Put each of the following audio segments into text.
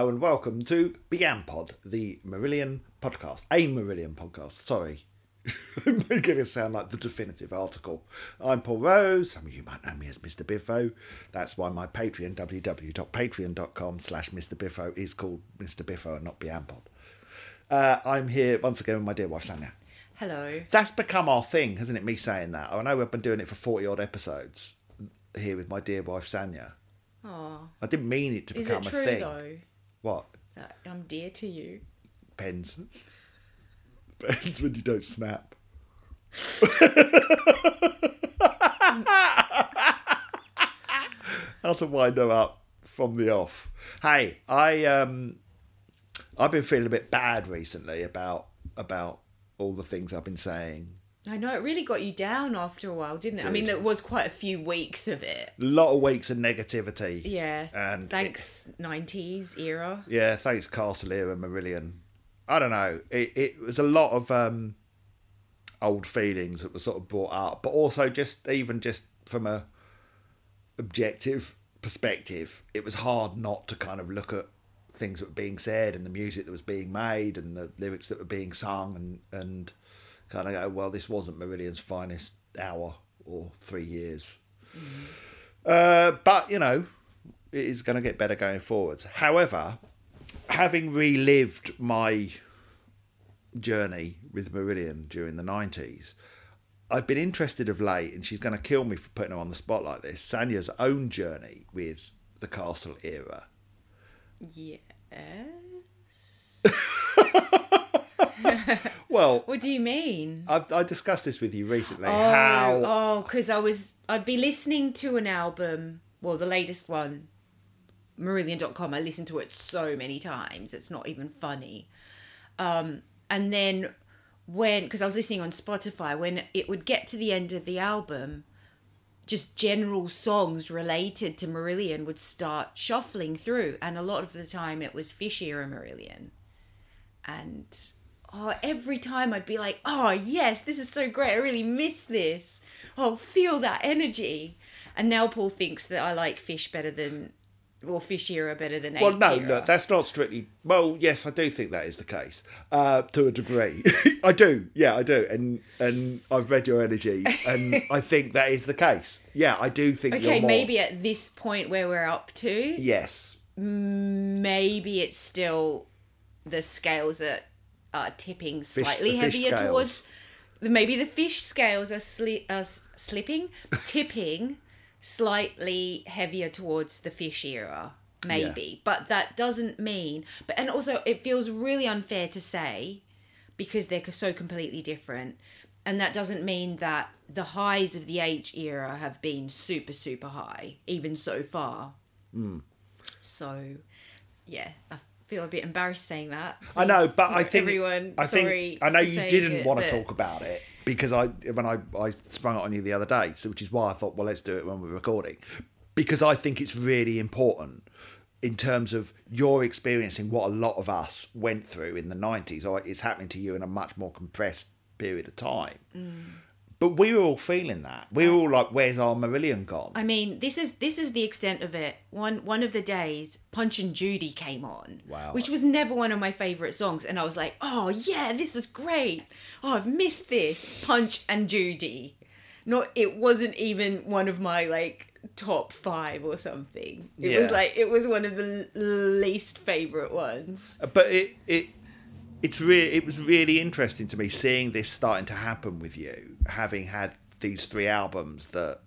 Hello, and welcome to Pod, the Marillion podcast. A Marillion podcast, sorry. I'm making it sound like the definitive article. I'm Paul Rose. Some of you might know me as Mr. Biffo. That's why my Patreon, www.patreon.com slash Mr. Biffo, is called Mr. Biffo and not Began Pod. Uh, I'm here once again with my dear wife, Sanya. Hello. That's become our thing, hasn't it? Me saying that. I know we've been doing it for 40 odd episodes here with my dear wife, Sanya. Oh, I didn't mean it to is become it a thing. though What? that I'm dear to you? Pens. Pens when you don't snap. How to wind them up from the off. Hey, I um I've been feeling a bit bad recently about about all the things I've been saying. I know it really got you down after a while, didn't it? I mean, there was quite a few weeks of it. A lot of weeks of negativity. Yeah. And thanks, '90s era. Yeah, thanks Castle Era Marillion. I don't know. It it was a lot of um old feelings that were sort of brought up, but also just even just from a objective perspective, it was hard not to kind of look at things that were being said and the music that was being made and the lyrics that were being sung and and kind of go, well, this wasn't Marillion's finest hour or three years. Uh, but you know, it is going to get better going forwards. However, having relived my journey with Marillion during the 90s, I've been interested of late, and she's going to kill me for putting her on the spot like this. Sanya's own journey with the Castle era. Yes. Well, What do you mean? I, I discussed this with you recently. Oh, how oh, because I was, I'd be listening to an album, well, the latest one, Marillion.com. I listened to it so many times, it's not even funny. Um, and then when, because I was listening on Spotify, when it would get to the end of the album, just general songs related to Marillion would start shuffling through. And a lot of the time it was Fish Era Marillion. And oh, every time I'd be like, oh, yes, this is so great. I really miss this. Oh, feel that energy. And now Paul thinks that I like Fish better than, or Fish Era better than Well, no, H-Era. no, that's not strictly. Well, yes, I do think that is the case uh, to a degree. I do, yeah, I do, and and I've read your energy, and I think that is the case. Yeah, I do think. you're Okay, more- maybe at this point where we're up to, Yes, maybe it's still the scales are, are tipping slightly fish heavier scales. towards. Maybe the fish scales are, sli- are slipping, tipping slightly heavier towards the fish era. Maybe, but that doesn't mean. But and also, it feels really unfair to say because they're so completely different. And that doesn't mean that the highs of the H era have been super, super high, even so far. Hmm. So, yeah, I feel a bit embarrassed saying that. I know, but I think everyone. I think I know you didn't it, want to but- talk about it because I when I I sprung it on you the other day, so which is why I thought, well, let's do it when we're recording, because I think it's really important in terms of you're experiencing what a lot of us went through in the 90s or it's happening to you in a much more compressed period of time Mm. But we were all feeling that we were all like where's our marillion gone I mean, this is this is the extent of it. One one of the days, Punch and Judy came on, Wow. which was never one of my favorite songs, and I was like, oh yeah, this is great. Oh, I've missed this Punch and Judy. Not it wasn't even one of my like top five or something. It was like it was one of the l- least favorite ones. Uh, but it it it's really it was really interesting to me seeing this starting to happen with you having had these three albums that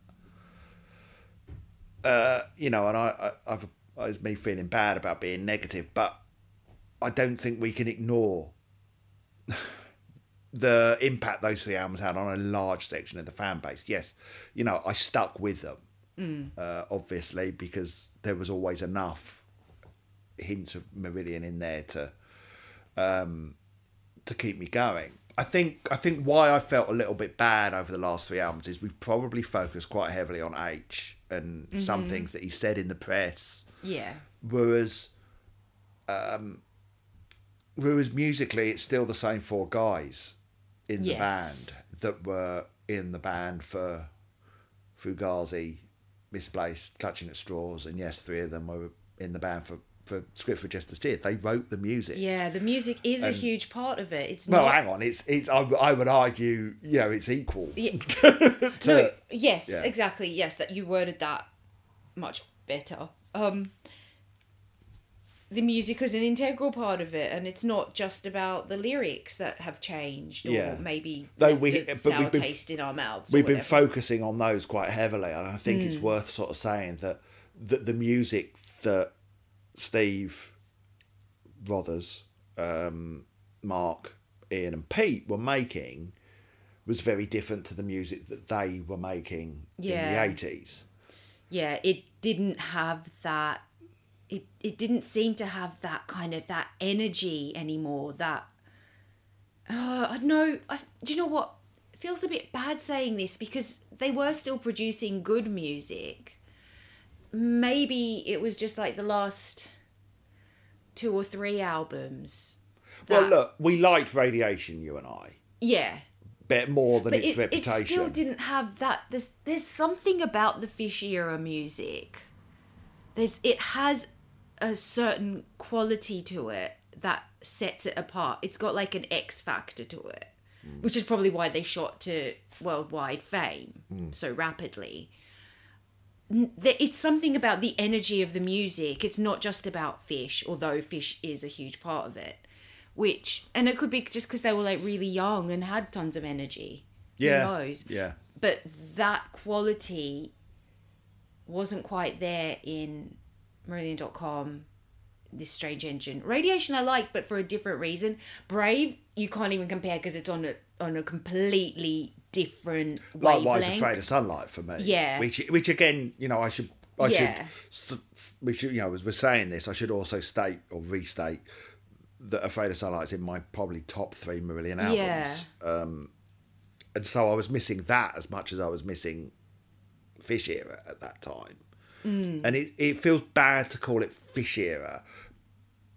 uh you know and i, I i've it's me feeling bad about being negative but i don't think we can ignore the impact those three albums had on a large section of the fan base yes you know i stuck with them uh, obviously because there was always enough hints of Marillion in there to um, to keep me going. I think I think why I felt a little bit bad over the last three albums is we've probably focused quite heavily on H and some things that he said in the press, Yeah. whereas um, whereas musically it's still the same four guys in the band that were in the band for Fugazi, Misplaced, Clutching at Straws, and yes, three of them were in the band for for Script for a Jester's Tear. They wrote the music. Yeah, the music is a huge part of it. It's Well, not. hang on. It's it's. I, I would argue, you know, it's equal. Yeah. to- no, yes, yeah. exactly. Yes, that you worded that much better. Um, the music is an integral part of it, and it's not just about the lyrics that have changed or Yeah. maybe Though we- but sour we've been- taste in our mouths. we've been focusing on those quite heavily, and I think Hmm. it's worth sort of saying that that the music that Steve Rothery, um, Mark, Ian, and Pete were making was very different to the music that they were making Yeah. in the eighties. yeah, it didn't have that. It it didn't seem to have that kind of that energy anymore. That uh, I know. I, do you know what? It feels a bit bad saying this because they were still producing good music. Maybe it was just like the last two or three albums. Well, look, we liked Radiation, you and I, yeah, bit more than but its it, it still didn't have that there's there's something about the fish era music. There's it has a certain quality to it that sets it apart. It's got like an x factor to it hmm. which is probably why they shot to worldwide fame hmm. so rapidly it's something about the energy of the music. It's not just about fish although fish is a huge part of it which and it could be just because they were like really young and had tons of energy. Yeah, who knows? yeah. but that quality wasn't quite there in Marillion.com this strange engine. Radiation i like but for a different reason. Brave you can't even compare because it's on a on a completely different Likewise, wavelength. afraid of sunlight for me. Yeah. Which, which again, you know, I should, I Yeah. should, we should, you know, as we're saying this, I should also state or restate that Afraid of Sunlight is in my probably top three Marillion albums. Um, and so I was missing that as much as I was missing Fish Era at that time. Mm. And it, it feels bad to call it Fish Era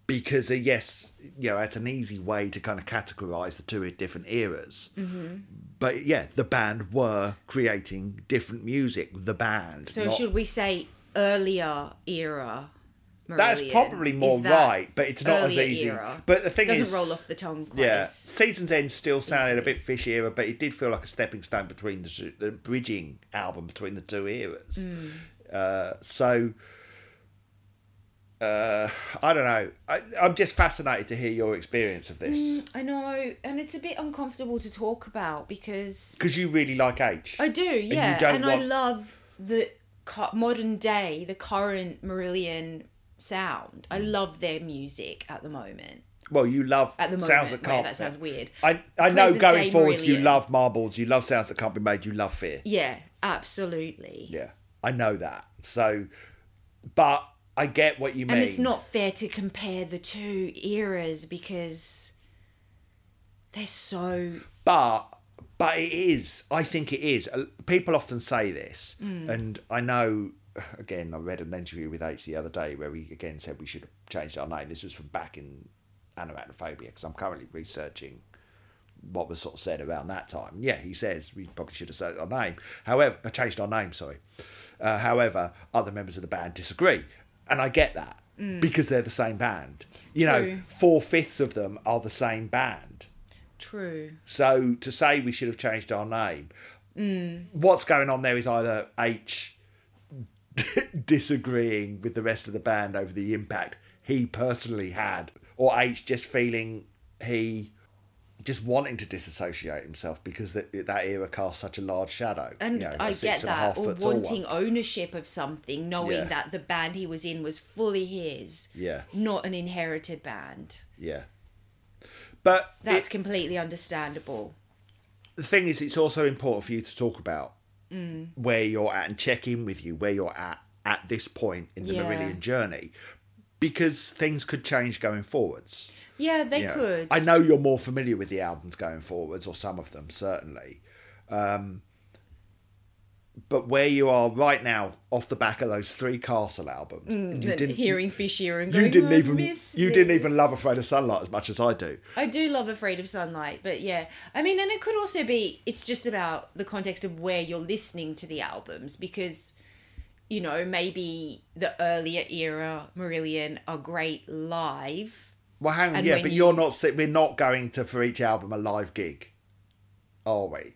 because, uh, yes, you know, it's an easy way to kind of categorize the two different eras. Mm-hmm. But yeah, the band were creating different music. The band. so not- should we say earlier era That's probably more right, but it's not as easy. era? But the thing is, doesn't is, roll off the tongue quite yeah, as- Seasons End still sounded a bit fish era, but it did feel like a stepping stone between the the bridging album between the two eras. Hmm. Uh, so. Uh, I don't know. I, I'm just fascinated to hear your experience of this I know, and it's a bit uncomfortable to talk about because because you really like H. I do, you yeah, don't and, I love the modern day, the current Marillion sound. I love their music at the moment. Well, you love At the sounds moment, that can't. that sounds weird. I I know Present going day forwards, you love marbles, you love sounds that can't be made, you love fear. Yeah, absolutely. Yeah, I know that. So, but I get what you mean. And it's not fair to compare the two eras because they're so but but it is. I think it is. People often say this, Mm. and I know. Again, I read an interview with H the other day where he again said we should have changed our name. This was from back in Anoraknophobia because I'm currently researching what was sort of said around that time. Yeah, he says we probably should have said our name. However, uh, changed our name. Sorry. Uh, however, other members of the band disagree, and I get that because they're the same band. You know, Mm. Four fifths of them are the same band. true. So to say we should have changed our name, what's going on there is either H disagreeing with the rest of the band over the impact he personally had, or H just feeling he just wanting to disassociate himself because that that era cast such a large shadow. And You know, I get and that, or wanting ownership of something, knowing Yeah. that the band he was in was fully his, Yeah, not an inherited band. yeah. But That's it- completely understandable. the thing is, it's also important for you to talk about Mm. where you're at and check in with you where you're at at this point in the Yeah. Marillion journey, because things could change going forwards. Yeah, they You know, could. I know you're more familiar with the albums going forwards, or some of them certainly. Um, but where you are right now, off the back of those three Castle albums, and you didn't hearing Fish Ear and you going, didn't "I even miss you didn't even love Afraid of Sunlight as much as I do. I do love Afraid of Sunlight, but yeah. I mean, and it could also be, it's just about the context of where you're listening to the albums because you know, maybe the earlier era Marillion are great live. Well, hang on, yeah, but you- you're not. We're not going to for each album a live gig, are we?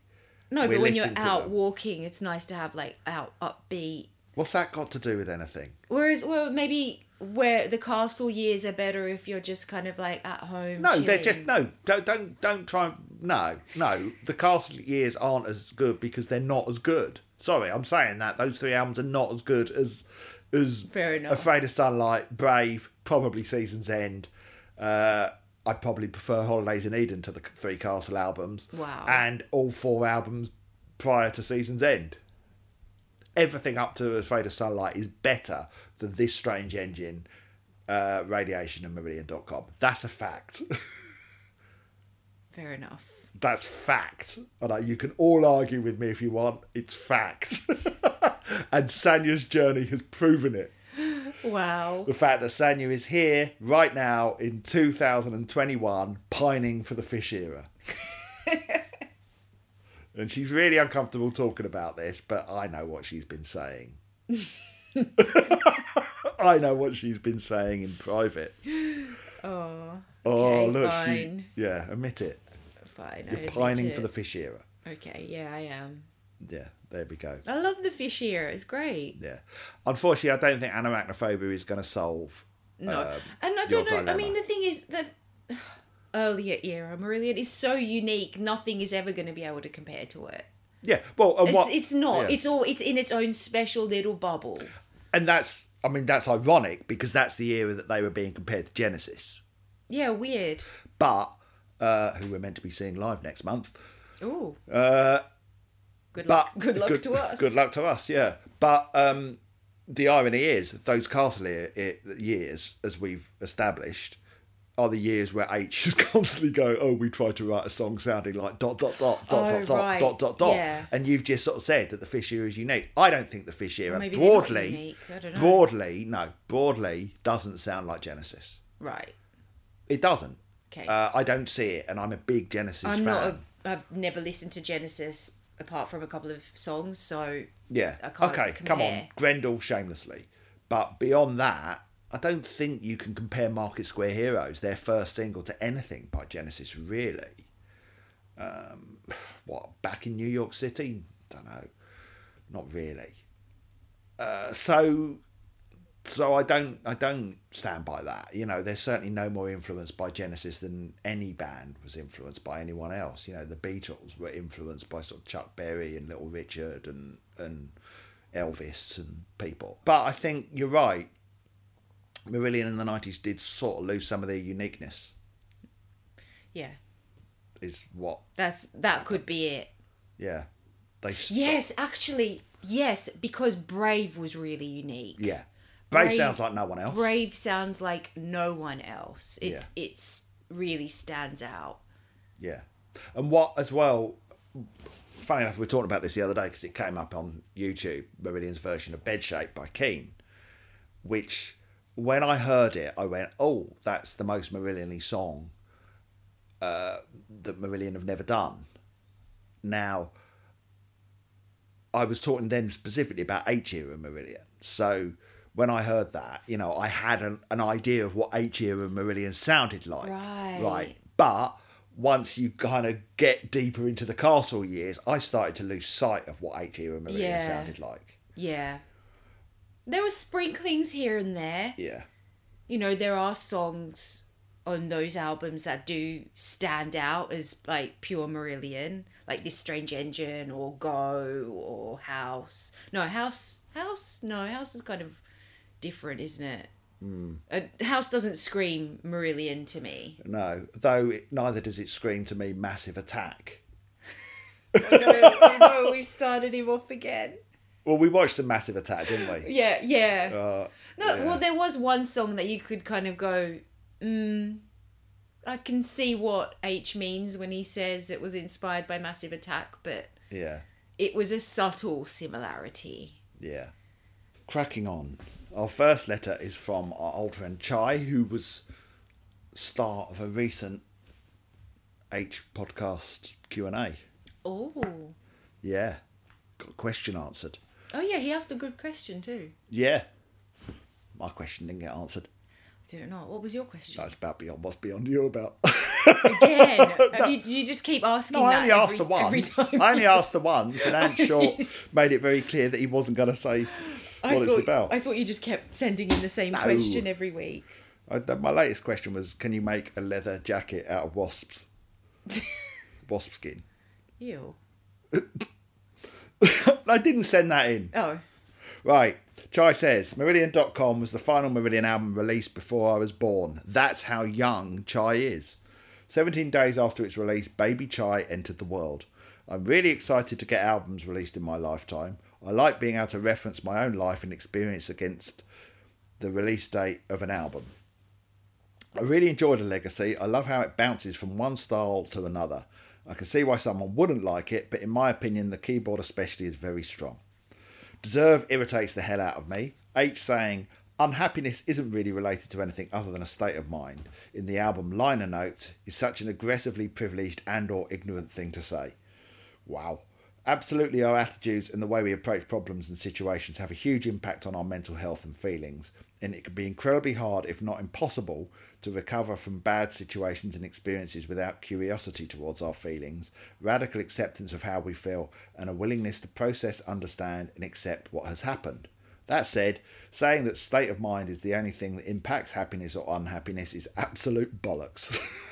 No, We're but when you're out them. walking, it's nice to have like out upbeat. What's that got to do with anything? Whereas, well, maybe where the castle years are better if you're just kind of like at home. No, they're just no. Don't don't don't try. No, no. The castle years aren't as good because they're not as good. Sorry, I'm saying that those three albums are not as good as as Fair enough. Afraid of Sunlight, Brave, probably Season's End. Uh, I probably prefer Holidays in Eden to the three Castle albums. Wow. And all four albums prior to Season's End. Everything up to Afraid of Sunlight is better than this Strange Engine, uh, Radiation, and Marillion.com. That's a fact. Fair enough. That's fact. And I, you can all argue with me if you want. It's fact. and Sanya's journey has proven it. Wow. The fact that Sanya is here right now in 2021 pining for the fish era. and she's really uncomfortable talking about this, but I know what she's been saying. I know what she's been saying in private. Oh. Oh, Okay, look, fine. she. Yeah, admit it. Fine. You're pining for the fish era. Okay, yeah, I am. Yeah, there we go. I love the fish era. It's great. Yeah. Unfortunately, I don't think Anoraknophobia is going to solve. No, um, and I don't know. I mean, the thing is that earlier era Marillion is so unique. Nothing is ever going to be able to compare to it. Yeah. Well, It's what? it's not. yeah. It's all. It's in its own special little bubble. and that's. I mean, that's ironic because that's the era that they were being compared to Genesis, Yeah, weird. but uh, who we're meant to be seeing live next month. Ooh, Uh, good luck. Good luck to us. Good luck to us. Yeah. But um, the irony is those castle years, as we've established, are the years where H is constantly going, "Oh, we tried to write a song sounding like dot dot dot dot Oh, dot dot right. dot dot dot," Yeah. and you've just sort of said that the fish era is unique. I don't think the fish era not broadly. I don't know. broadly, no, broadly doesn't sound like Genesis. Right. It doesn't. Okay. Uh, I don't see it, and I'm a big Genesis I'm fan. not. A, I've never listened to Genesis apart from a couple of songs. So Yeah. I can't okay, come on. Grendel shamelessly. But beyond that, I don't think you can compare Market Square Heroes, their first single, to anything by Genesis, really. Um, what, back in New York City? Don't know. Not really. Uh, so so I don't I don't stand by that. You know, there's certainly no more influenced by Genesis than any band was influenced by anyone else. You know, the Beatles were influenced by sort of Chuck Berry and Little Richard and and Elvis and people. But I think you're right. Marillion in the nineties did sort of lose some of their uniqueness. yeah, Is what? that's that could be it. Yeah. They Yes, actually, yes, because Brave was really unique. Yeah. Brave, Brave- sounds like no one else. Brave sounds like no one else. It's it's really stands out. Yeah. And what as well, funny enough, we were talking about this the other day because it came up on YouTube, Marillion's version of Bedshaped by Keane, which when I heard it, I went, oh, that's the most Marillion song uh, that Marillion have never done. Now, I was talking then specifically about H era Marillion. So when I heard that, you know, I had an, an idea of what H era Marillion sounded like. Right. Right. But once you kind of get deeper into the castle years, I started to lose sight of what H era Marillion Yeah. sounded like. Yeah. There were sprinklings here and there. Yeah. You know, there are songs on those albums that do stand out as like pure Marillion, like this Strange Engine or Go or House. No, House, House, no, House is kind of different, isn't it? Hmm. Uh, House doesn't scream Marillion to me. No, though it, neither does it scream to me massive attack. We've started him off again. Well, we watched some massive attack, didn't we? Yeah, yeah. Uh, No, yeah. well, there was one song that you could kind of go, mm, I can see what H means when he says it was inspired by Massive Attack, but yeah, it was a subtle similarity. yeah. Cracking on. Our first letter is from our old friend Chai, who was star of a recent H podcast Q and A. Oh, Yeah, got a question answered. Oh yeah, he asked a good question too. Yeah. My question didn't get answered. Did it not? What was your question? That's about beyond what's beyond you about. Again, Have you, you just keep asking no, I only asked every, the once. I only asked the once, and Ant Short made it very clear that he wasn't going to say I what it's thought, about. I thought you just kept sending in the same No. question every week. I, my latest question was, can you make a leather jacket out of wasps? Wasp skin. Ew. I didn't send that in. Oh, Right. Chai says, Marillion.com was the final Marillion album released before I was born. That's how young Chai is. 17 days after its release, Baby Chai entered the world. I'm really excited to get albums released in my lifetime. I like being able to reference my own life and experience against the release date of an album. I really enjoy the legacy. I love how it bounces from one style to another. I can see why someone wouldn't like it, but in my opinion, the keyboard especially is very strong. Deserve irritates the hell out of me. H saying, Unhappiness isn't really related to anything other than a state of mind. In the album liner notes is such an aggressively privileged and or ignorant thing to say. Wow. Absolutely, our attitudes and the way we approach problems and situations have a huge impact on our mental health and feelings, and it can be incredibly hard, if not impossible, to recover from bad situations and experiences without curiosity towards our feelings, radical acceptance of how we feel, and a willingness to process, understand, and accept what has happened. That said, saying that state of mind is the only thing that impacts happiness or unhappiness is absolute bollocks.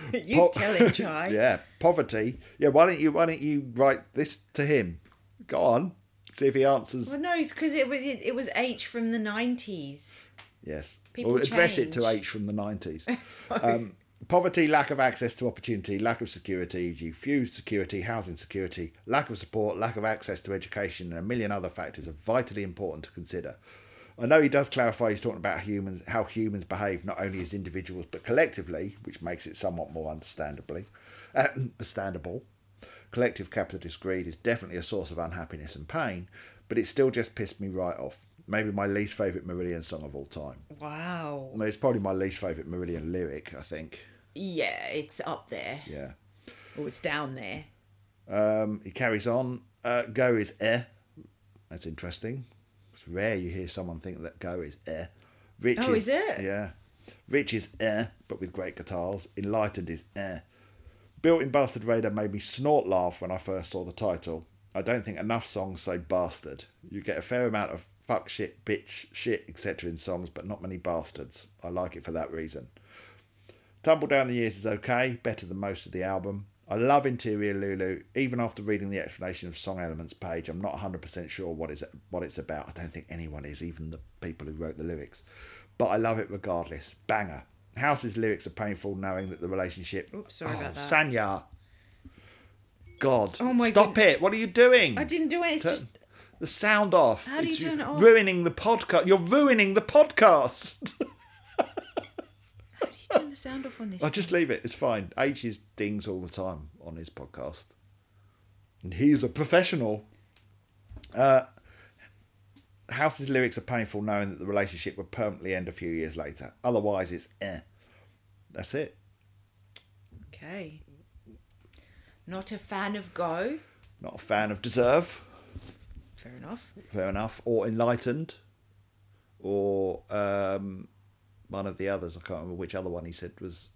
you Po- tell him, Chai. yeah, poverty. Yeah, why don't you why don't you write this to him? Go on, see if he answers. Well, no, it's because it was it, it was H from the nineties. Yes, People or address it to. H from the nineties. um, poverty, lack of access to opportunity, lack of security, few security, housing security, lack of support, lack of access to education, and a million other factors are vitally important to consider. I know he does clarify he's talking about humans, how humans behave not only as individuals but collectively, which makes it somewhat more understandably, uh, understandable. Collective capitalist greed is definitely a source of unhappiness and pain, but it still just pissed me right off. Maybe my least favourite Marillion song of all time. Wow. Well, it's probably my least favourite Marillion lyric, I think. Yeah, it's up there. Yeah. Oh, it's down there. Um, he carries on. Uh, go is eh. That's interesting. Rare you hear someone think that go is eh. Rich Oh, is it? Yeah. Rich is eh, but with great guitars. Enlightened is eh. Built in Bastard Radar made me snort laugh when I first saw the title. I don't think enough songs say bastard. You get a fair amount of fuck, shit, bitch, shit, etc. in songs, but not many bastards. I like it for that reason. Tumble Down the Years is okay, better than most of the album. I love Interior Lulu. Even after reading the explanation of song elements page, I'm not 100% sure what is what it's about. I don't think anyone is, even the people who wrote the lyrics. But I love it regardless. Banger. House's lyrics are painful knowing that the relationship. Oops, sorry oh, about that. Sanya. God. Oh my Stop it. What are you doing? I didn't do it. It's Turn just the sound off. How do you It's turn it off? Ruining the podcast. You're ruining the podcast. turn the sound off on this. I'll just leave it. It's fine. H is dings all the time on his podcast. And he's a professional. Uh, House's lyrics are painful knowing that the relationship would permanently end a few years later. Otherwise, it's eh. That's it. Okay. Not a fan of Go. Not a fan of Deserve. Fair enough. Fair enough. Or Enlightened. Or um, one of the others. I can't remember which other one he said was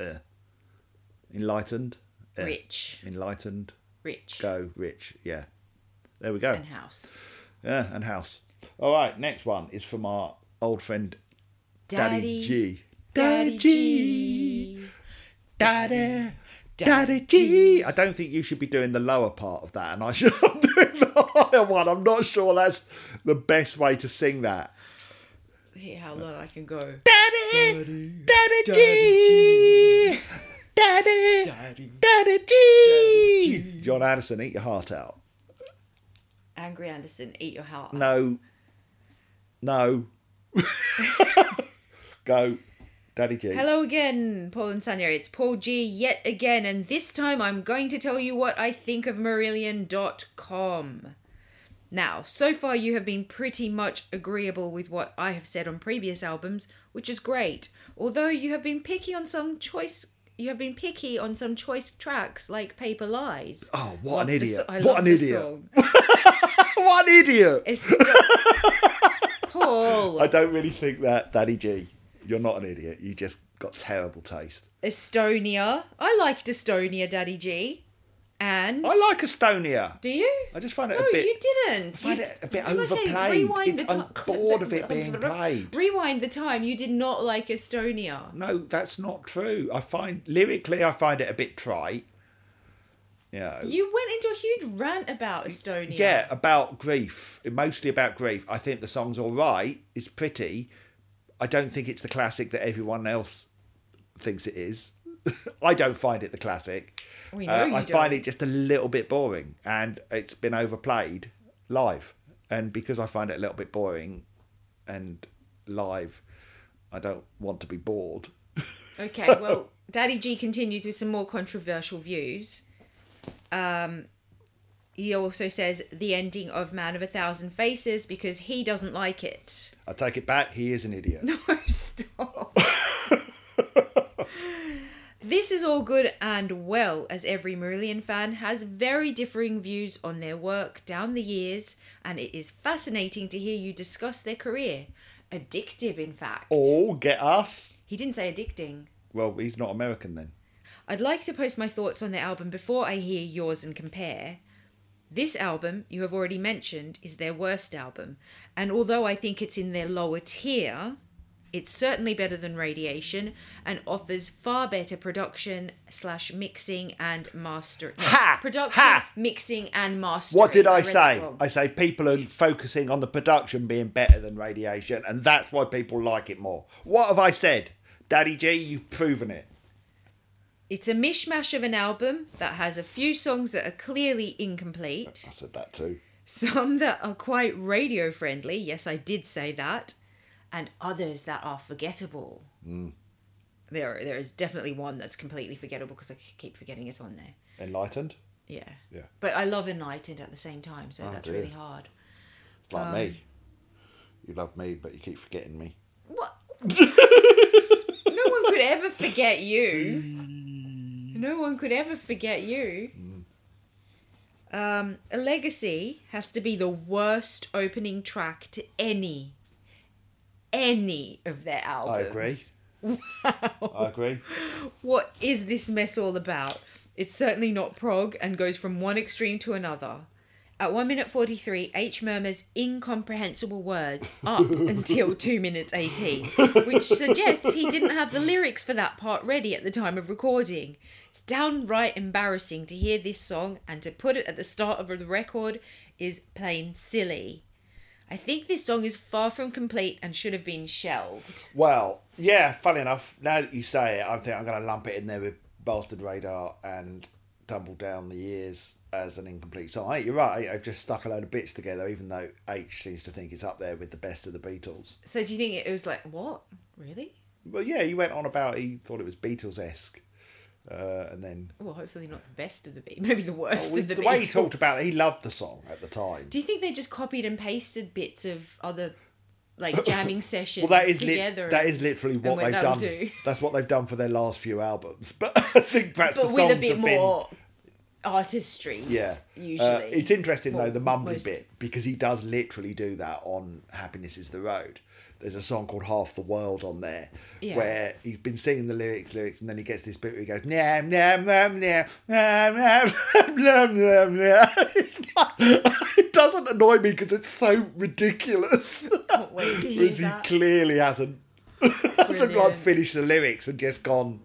eh. Enlightened. Eh. Rich. Enlightened. Rich. Go. Rich. Yeah. There we go. And House. Yeah, and house. All right, next one is from our old friend Daddy, Daddy. G. Daddy G. Daddy. Daddy Daddy G. I don't think you should be doing the lower part of that, and I should I'm doing the higher one. I'm not sure that's the best way to sing that. Hear how low I can go. Daddy, Daddy, G. Daddy, Daddy. Daddy G. John Addison, eat your heart out. Angry Anderson, eat your heart. out. No. No. Go. Daddy G. Hello again, Paul and Sanya. It's Paul G yet again, and this time I'm going to tell you what I think of Marillion.com. Now, so far you have been pretty much agreeable with what I have said on previous albums, which is great. Although you have been picky on some choice you have been picky on some choice tracks like Paper Lies. Oh, what Love an idiot. so- What love an idiot. song. what an idiot! Paul. I don't really think that, Daddy G. You're not an idiot. You just got terrible taste. Estonia. I liked Estonia, Daddy G. And I like Estonia. do you? I just find it no, a bit. you didn't. find You- it a bit like overplayed. rewind It's- the I'm bored of it being played. Rewind the time. You did not like Estonia. No, that's not true. I find lyrically, I find it a bit trite. Know, You went into a huge rant about Estonia. yeah, about grief, mostly about grief. I think the song's all right. It's pretty. I don't think it's the classic that everyone else thinks it is. I don't find it the classic. We know Uh, you I find don't. it just a little bit boring, and it's been overplayed live. And because I find it a little bit boring, and live, I don't want to be bored. Okay, well, Daddy G continues with some more controversial views. Um, he also says the ending of Man of a Thousand Faces because he doesn't like it. I take it back. He is an idiot. No, stop. this is all good and well, as every Marillion fan has very differing views on their work down the years, and it is fascinating to hear you discuss their career. Addictive, in fact. Oh, get us. He didn't say addicting. Well, he's not American then. I'd like to post my thoughts on the album before I hear yours and compare. This album, you have already mentioned, is their worst album, and although I think it's in their lower tier, it's certainly better than Radiation and offers far better production slash mixing and master. no, Ha! Production, Ha! mixing and mastering. What did I, read say? I say people are focusing on the production being better than radiation, and that's why people like it more. What have I said? Daddy G, you've proven it. It's a mishmash of an album that has a few songs that are clearly incomplete. I said that too. some that are quite radio friendly. Yes, I did say that, and others that are forgettable. There, there is definitely one that's completely forgettable because I keep forgetting it's on there. Enlightened? Yeah, Yeah. but I love Enlightened at the same time, so that's dear. really hard. Like Um, me. You love me, but you keep forgetting me. What? no one could ever forget you. No one could ever forget you. Um, a legacy has to be the worst opening track to any, any of their albums. I agree. Wow. I agree. What is this mess all about? It's certainly not prog and goes from one extreme to another. At 1 minute 43, H murmurs incomprehensible words up until 2 minutes 18, which suggests he didn't have the lyrics for that part ready at the time of recording. It's downright embarrassing to hear this song, and to put it at the start of the record is plain silly. I think this song is far from complete and should have been shelved. Well, yeah, funny enough, now that you say it, I think I'm going to lump it in there with Bastard Radar and Tumble Down the Years as an incomplete song. Hey, you're right, I've just stuck a load of bits together, even though H seems to think it's up there with the best of the Beatles. So do you think it was like, what? Really? Well, yeah, you went on about he thought it was Beatles esque. Uh, and then Well, hopefully not the best of the Beatles. Maybe the worst of the, the way he talked about it, he loved the song at the time. Do you think they just copied and pasted bits of other like jamming sessions Well, that is li- together? that is literally what they've done. do." That's what they've done for their last few albums. But I think perhaps but the with songs a bit have been- more artistry. Yeah. Usually. Uh, it's interesting Well, though, the mumbly most- bit, because he does literally do that on Happiness is the Road. There's a song called Half the World on there Yeah. where he's been singing the lyrics, lyrics, and then he gets this bit where he goes, nyam, nyam, nyam, nyam, nyam, nyam. It's like, it doesn't annoy me because it's so ridiculous. Can't wait to hear Whereas he that. clearly hasn't, hasn't like Brilliant. finished the lyrics and just gone,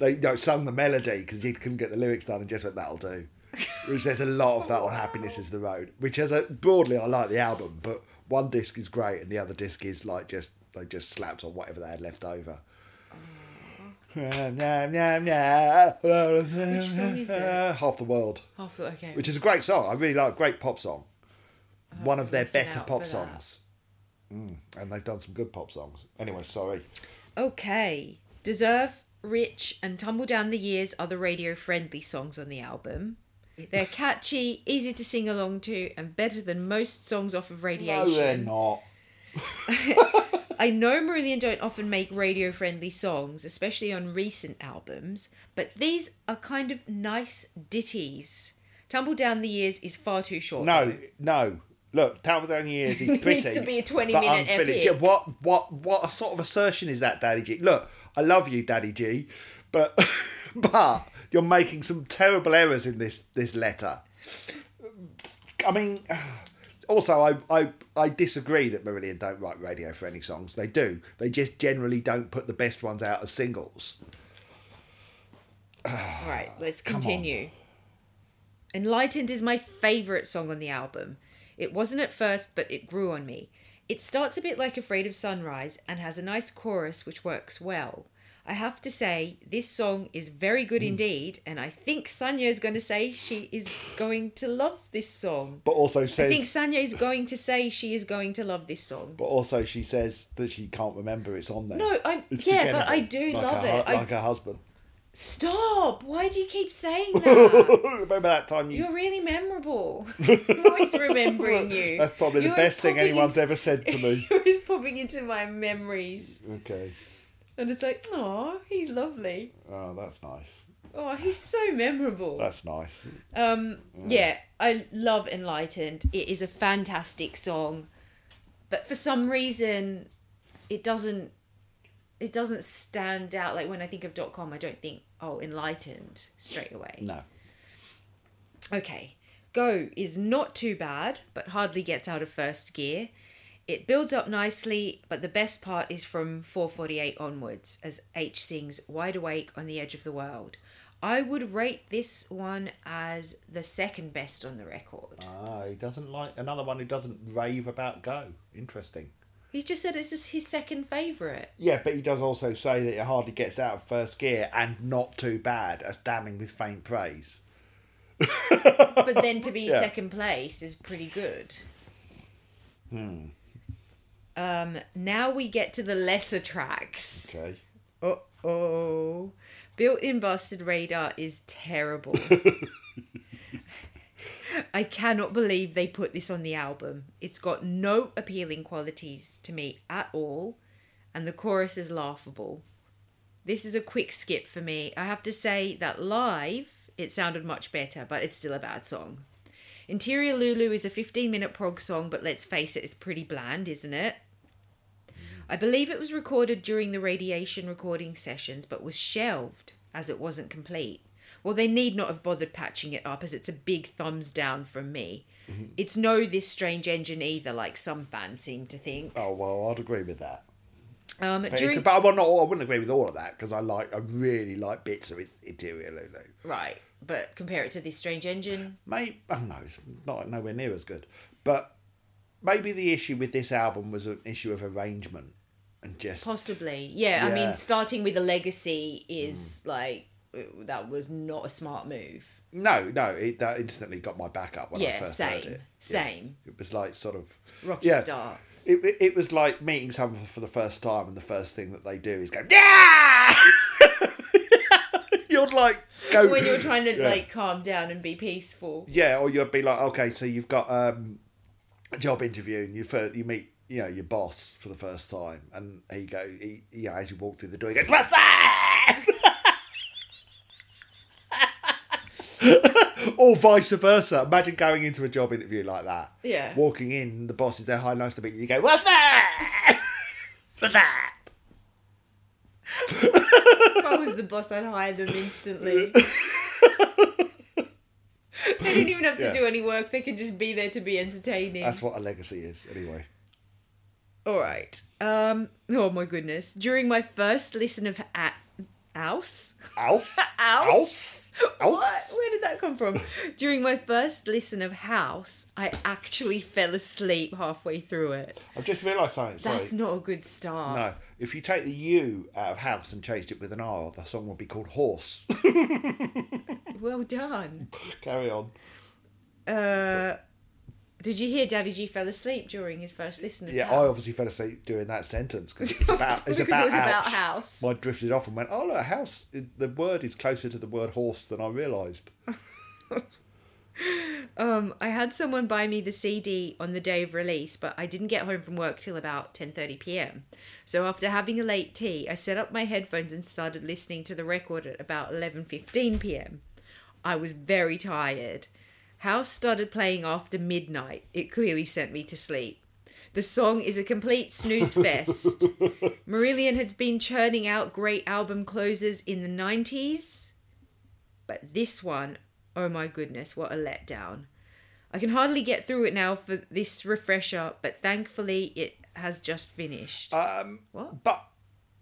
they you know, sung the melody because he couldn't get the lyrics done and just went, that'll do. Which there's a lot of that on Happiness is the Road, which has a broadly I like the album, but one disc is great and the other disc is like just they just slapped on whatever they had left over. Which song is it? Half the World, Half the, okay. which is a great song. I really like, great pop song. One of their better pop songs. Mm, and they've done some good pop songs. Anyway, sorry. Okay. Deserve, Rich, and Tumble Down the Years are the radio friendly songs on the album. They're catchy, easy to sing along to, and better than most songs off of Radiation. No, they're not. I know Marillion don't often make radio friendly songs, especially on recent albums, but these are kind of nice ditties. Tumble Down the Years is far too short. No, no. Look, Tumble Down the Years is It pretty. needs to be a 20 but minute unfinished. epic. What what what a sort of assertion is that, Daddy G? Look, I love you, Daddy G, but but you're making some terrible errors in this this letter. I mean, also I I I disagree that Marillion don't write radio for any songs. They do. They just generally don't put the best ones out as singles. Right, let's continue. Enlightened is my favourite song on the album. It wasn't at first, but it grew on me. It starts a bit like Afraid of Sunrise and has a nice chorus which works well. I have to say, this song is very good Hmm. indeed, and I think Sanya is going to say she is going to love this song. But also I says think Sanya is going to say she is going to love this song. but also she says that she can't remember it's on there. No, I It's yeah, but I do like love her, it. hu- I, Like her husband. stop! Why do you keep saying that? remember that time you You're really memorable. I'm always remembering you. That's probably the You're best thing anyone's into- ever said to me. You're always popping into my memories. Okay. And it's like, oh, he's lovely. Oh, that's nice. Oh, he's so memorable. That's nice. Um, yeah, I love Enlightened. It is a fantastic song, but for some reason, it doesn't. It doesn't stand out. Like when I think of dot com, I don't think, oh, Enlightened straight away. No. Okay, Go is not too bad, but hardly gets out of first gear. It builds up nicely, but the best part is from 448 onwards as H sings Wide Awake on the Edge of the World. I would rate this one as the second best on the record. Ah, he doesn't like another one who doesn't rave about Go. Interesting. He's just said it's just his second favourite. Yeah, but he does also say that it hardly gets out of first gear and not too bad, as damning with faint praise. But then to be Yeah. second place is pretty good. Hmm. Um, now we get to the lesser tracks. Okay. Uh oh. Built in Bastard Radar is terrible. I cannot believe they put this on the album. It's got no appealing qualities to me at all, and the chorus is laughable. This is a quick skip for me. I have to say that live, it sounded much better, but it's still a bad song. Interior Lulu is a 15 minute prog song, but let's face it, it's pretty bland, isn't it? I believe it was recorded during the radiation recording sessions, but was shelved as it wasn't complete. Well, they need not have bothered patching it up, as it's a big thumbs down from me. It's no this strange engine either, like some fans seem to think. Oh well, I'd agree with that. Um, But, during it's about, well, not, I wouldn't agree with all of that because I like, I really like bits of it, Interior Lulu. right, but compare it to this strange engine. Maybe, oh no, it's not nowhere near as good. But maybe the issue with this album was an issue of arrangement and just Possibly, yeah. I mean, starting with a legacy is like uh, that was not a smart move. no, no. It that instantly got my back up when I first same, heard it. Yeah. same. It was like sort of Rocky Yeah. start. It, it, it was like meeting someone for the first time, and the first thing that they do is go, yeah. You'd like go When you're trying to Yeah. like calm down and be peaceful. yeah, or you'd be like, okay, so you've got um, a job interview, and you first, you meet you know your boss for the first time, and he go, he, you know, as you walk through the door, he goes, what's that? or vice versa. Imagine going into a job interview like that. Yeah. Walking in, the boss is there, hi, nice to meet you. You go, what's that? what's that? If I was the boss, I'd hire them instantly. they didn't even have to Yeah. do any work. They could just be there to be entertaining. That's what a legacy is, anyway. All right. Um. Oh my goodness. During my first listen of a- Ouse. Ouse? Ouse? Ouse? What? Where did that come from? During my first listen of House, I actually fell asleep halfway through it. I've just realised something. Sorry. That's not a good start. No, if you take the U out of house and changed it with an R, the song would be called Horse. Well done. Carry on. Uh, did you hear Daddy G fell asleep during his first listen Yeah, House? I obviously fell asleep during that sentence because it's about it's Because about, it was about ouch. house. I drifted off and went, oh look, house. The word is closer to the word horse than I realised. Um, I had someone buy me the CD on the day of release, but I didn't get home from work till about 10:30 p.m. So after having a late tea, I set up my headphones and started listening to the record at about 11:15 p.m. I was very tired. House started playing after midnight. It clearly sent me to sleep. The song is a complete snooze fest. Marillion had been churning out great album closers in the 90s, but this one, oh my goodness, what a letdown. I can hardly get through it now for this refresher, but thankfully it has just finished. Um, What? but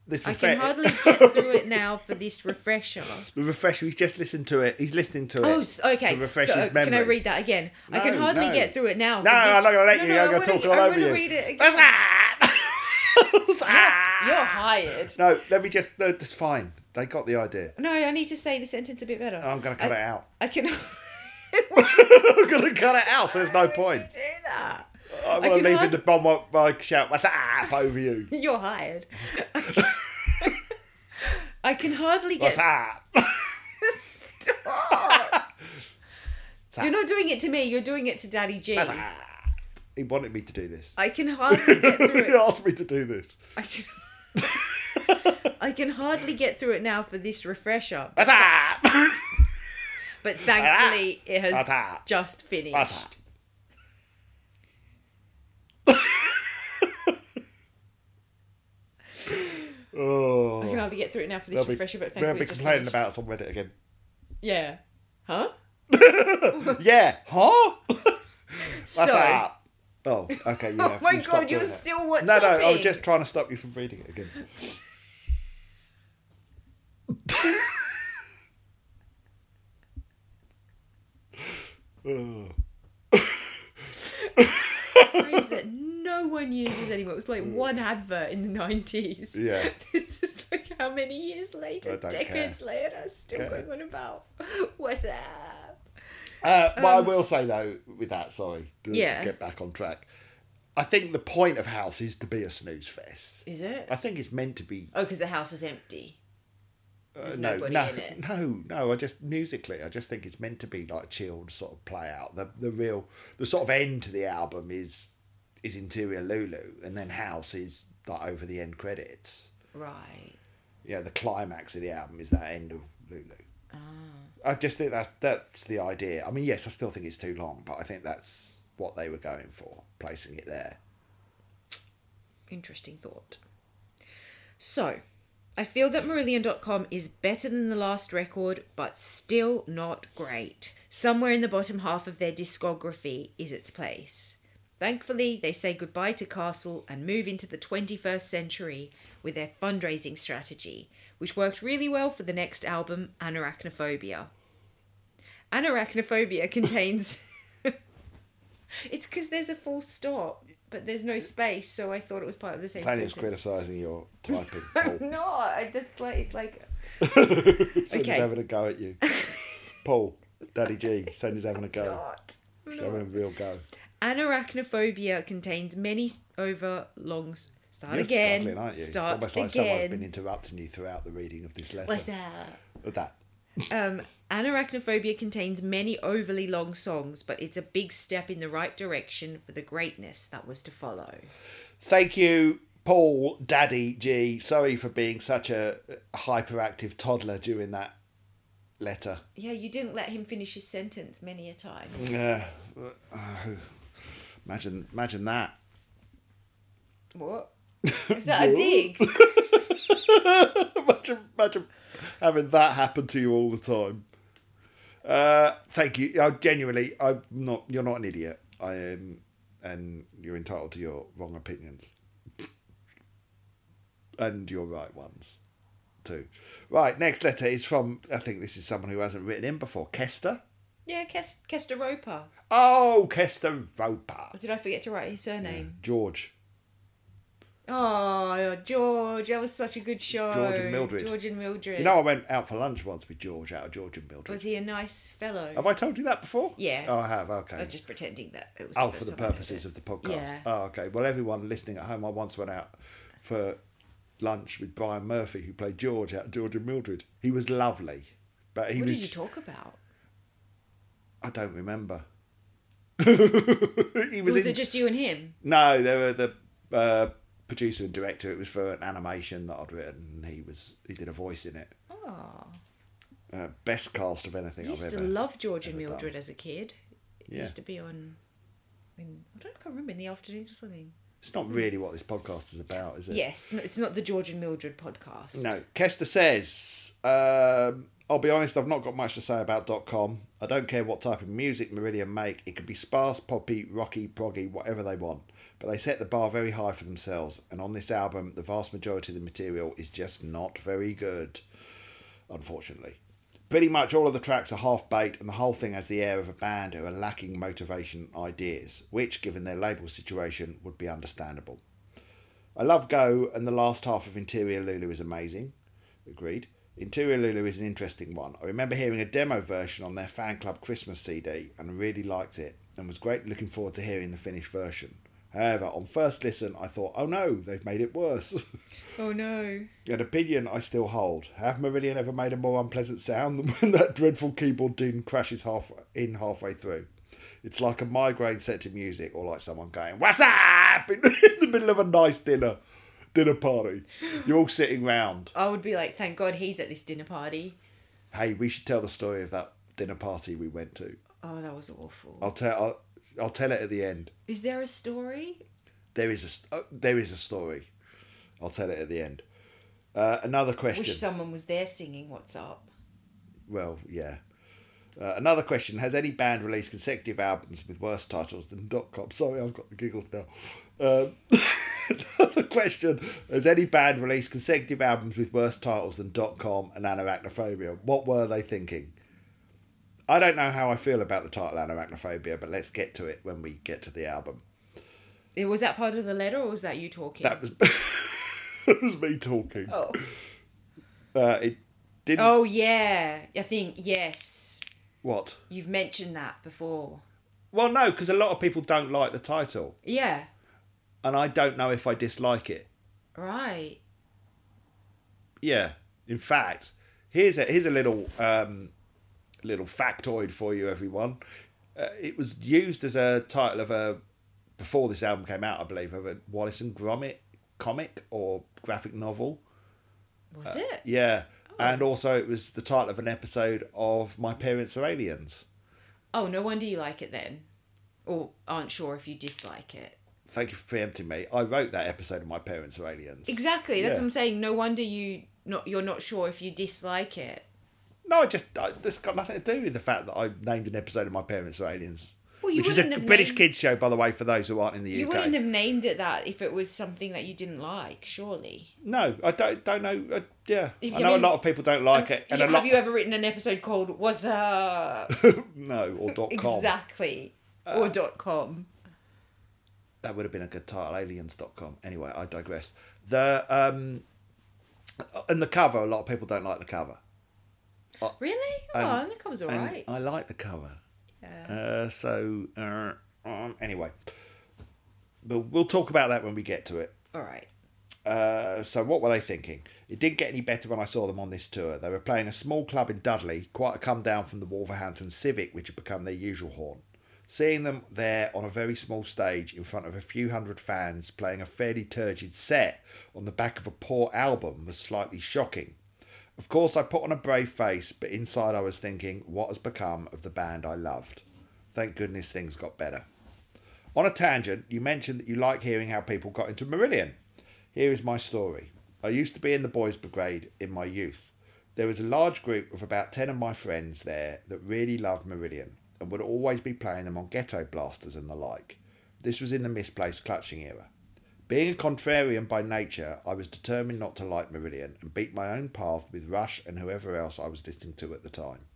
this I can hardly get through it now for this refresher. the refresher. He's just listened to it. He's listening to it. Oh, s- okay. To refresh so, his uh, memory. Can I read that again? I can No, hardly no. get through it now. No, I'm not gonna let No, you. no, I'm gonna talk all I over you. read it again. You're hired. No, let me just. No, that's fine. They got the idea. No, I need to say the sentence a bit better. I'm going to cut I, it out. I can. I'm going to cut it out, so there's no point. do that? I I want to leave hard- in the bomb my, my shout. What's that over you? You're hired. I can hardly What's get. Stop! What's that? You're not doing it to me. You're doing it to Daddy G. He wanted me to do this. I can hardly get through it. he asked me to do this. I can, I can hardly get through it now for this refresher, that? but thankfully it has just finished. What's that? Oh. I can hardly get through it now for this They'll be, refresher, but they'll be complaining finished. about us on Reddit again. Yeah. Huh? yeah, huh? So, that? Oh, okay. You oh my god, you're that. still what's No, no, I was just trying to stop you from reading it again. Oh. phrase that no one uses anymore. It was like one advert in the 90s. Yeah. This is like how many years later, decades later, still Care. going on about what's up. Uh, what I will say though, with that, sorry, Um, Yeah. get back on track. I think the point of House is to be a snooze fest. Is it? I think it's meant to be. Oh, because the house is empty. Uh, There's no, nobody no, in it. no, no. I just musically, I just think it's meant to be like chilled, sort of play out. The the real, the sort of end to the album is is Interior Lulu, and then House is like over the end credits. Right. Yeah, the climax of the album is that end of Lulu. Ah. I just think that's that's the idea. I mean, yes, I still think it's too long, but I think that's what they were going for, placing it there. Interesting thought. So, I feel that Marillion.com is better than the last record, but still not great. Somewhere in the bottom half of their discography is its place. Thankfully, they say goodbye to Castle and move into the 21st century with their fundraising strategy, which worked really well for the next album, Anoraknophobia. Anoraknophobia contains. it's because there's a full stop, but there's no space, so I thought it was part of the same Sandy's sentence. criticising your typing. I'm Paul. not. I just like it's like Sandy's Okay. having a go at you. Paul, Daddy G, Sandy's having a go. God. She's having a real go. Anoraknophobia contains many over long. Start You're again. aren't you? Start it's almost like someone's been interrupting you throughout the reading of this letter. What's that? That. Um, Anoraknophobia contains many overly long songs, but it's a big step in the right direction for the greatness that was to follow. Thank you, Paul, Daddy G. Sorry for being such a hyperactive toddler during that letter. Yeah, you didn't let him finish his sentence many a time. Yeah. Uh, imagine, imagine that. What? Is that a dig? imagine, imagine having that happen to you all the time. Uh, thank you. I genuinely, I'm not. You're not an idiot. I am, and you're entitled to your wrong opinions, and your right ones, too. Right. Next letter is from. I think this is someone who hasn't written in before. Kester. Yeah, Kes- Kester Roper. Oh, Kester Roper. Did I forget to write his surname? George. Oh, George, that was such a good show. George and Mildred. George and Mildred. You know, I went out for lunch once with George out of George and Mildred. was he a nice fellow? Have I told you that before? Yeah. Oh, I have. Okay. I was just pretending that it was. Oh, for the purposes of the podcast. Yeah. Oh, okay. Well, everyone listening at home, I once went out for lunch with Brian Murphy, who played George out of George and Mildred. He was lovely, but he What was. did you talk about? I don't remember. he was. Was in- it just you and him? No, they were the uh, producer and director. It was for an animation that I'd written, he was. He did a voice in it. Oh, Uh, best cast of anything I I've used ever. to love George and ever done. Mildred as a kid. It Yeah. used to be on. In, I don't I can't remember in the afternoons or something. It's not really what this podcast is about, is it? Yes, it's not the George and Mildred podcast. No. Kester says, um, I'll be honest, I've not got much to say about .com. I don't care what type of music Marillion make. It could be sparse, poppy, rocky, proggy, whatever they want. But they set the bar very high for themselves. And on this album, the vast majority of the material is just not very good, unfortunately. Pretty much all of the tracks are half baked, and the whole thing has the air of a band who are lacking motivation ideas, which, given their label situation, would be understandable. I love Go, and the last half of Interior Lulu is amazing. Agreed. Interior Lulu is an interesting one. I remember hearing a demo version on their fan club Christmas CD and really liked it, and was great looking forward to hearing the finished version. However, on first listen, I thought, oh no, they've made it worse. Oh no. An opinion I still hold. Have Marillion ever made a more unpleasant sound than when that dreadful keyboard din crashes half in halfway through? It's like a migraine set to music, or like someone going "What's up?" in the middle of a nice dinner dinner party. You're all sitting round. I would be like, thank God he's at this dinner party. Hey, we should tell the story of that dinner party we went to. Oh, that was awful. I'll tell. I'll, I'll tell it at the end. Is there a story? There is a uh, there is a story. I'll tell it at the end. Uh, another question. Wish someone was there singing "What's Up." Well, yeah. Uh, another question: Has any band released consecutive albums with worse titles than .com? Sorry, I've got the giggles now. Um, another question: Has any band released consecutive albums with worse titles than Dot Com and Anoraknophobia? What were they thinking? I don't know how I feel about the title Anoraknophobia, but let's get to it when we get to the album. Was that part of the letter, or was that you talking? That was that was me talking. Oh. Uh, it didn't. Oh yeah, I think yes. What? You've mentioned that before. Well, no, because a lot of people don't like the title. Yeah. And I don't know if I dislike it. Right. Yeah. In fact, here's a here's a little um, little factoid for you, everyone. Uh, it was used as a title of a before this album came out, I believe, of a Wallace and Gromit comic or graphic novel. Was it? Yeah, and also it was the title of an episode of My Parents Are Aliens. Oh, no wonder you like it then, or aren't sure if you dislike it. Thank you for preempting me. I wrote that episode of My Parents Are Aliens. Exactly. That's Yeah. what I'm saying. No wonder you not you're not sure if you dislike it. No, I just I, this got nothing to do with the fact that I named an episode of My Parents Are Aliens. Well, you which is a British named- kids show, by the way, for those who aren't in the You UK. You wouldn't have named it that if it was something that you didn't like, surely. No, I don't don't know. Uh, yeah, If- I I know mean- a lot of people don't like it, and Yeah, a lot Have you ever written an episode called "Was uh no or dot com. exactly or dot com? That would have been a good title, aliens.com. Anyway, I digress. The um, and the cover, a lot of people don't like the cover. Really? Oh, Um, and that comes And alright. I like the cover. Yeah. Uh, so uh, um, anyway, but we'll talk about that when we get to it. All right. Uh, so what were they thinking? It didn't get any better when I saw them on this tour. They were playing a small club in Dudley, quite a come down from the Wolverhampton Civic, which had become their usual haunt. Seeing them there on a very small stage in front of a few hundred fans playing a fairly turgid set on the back of a poor album was slightly shocking. Of course, I put on a brave face, but inside I was thinking, what has become of the band I loved? Thank goodness things got better. On a tangent, you mentioned that you like hearing how people got into Marillion. Here is my story. I used to be in the Boys Brigade in my youth. There was a large group of about 10 of my friends there that really loved Marillion and would always be playing them on ghetto blasters and the like. This was in the Misplaced Childhood era. Being a contrarian by nature, I was determined not to like Marillion and beat my own path with Rush and whoever else I was listening to at the time.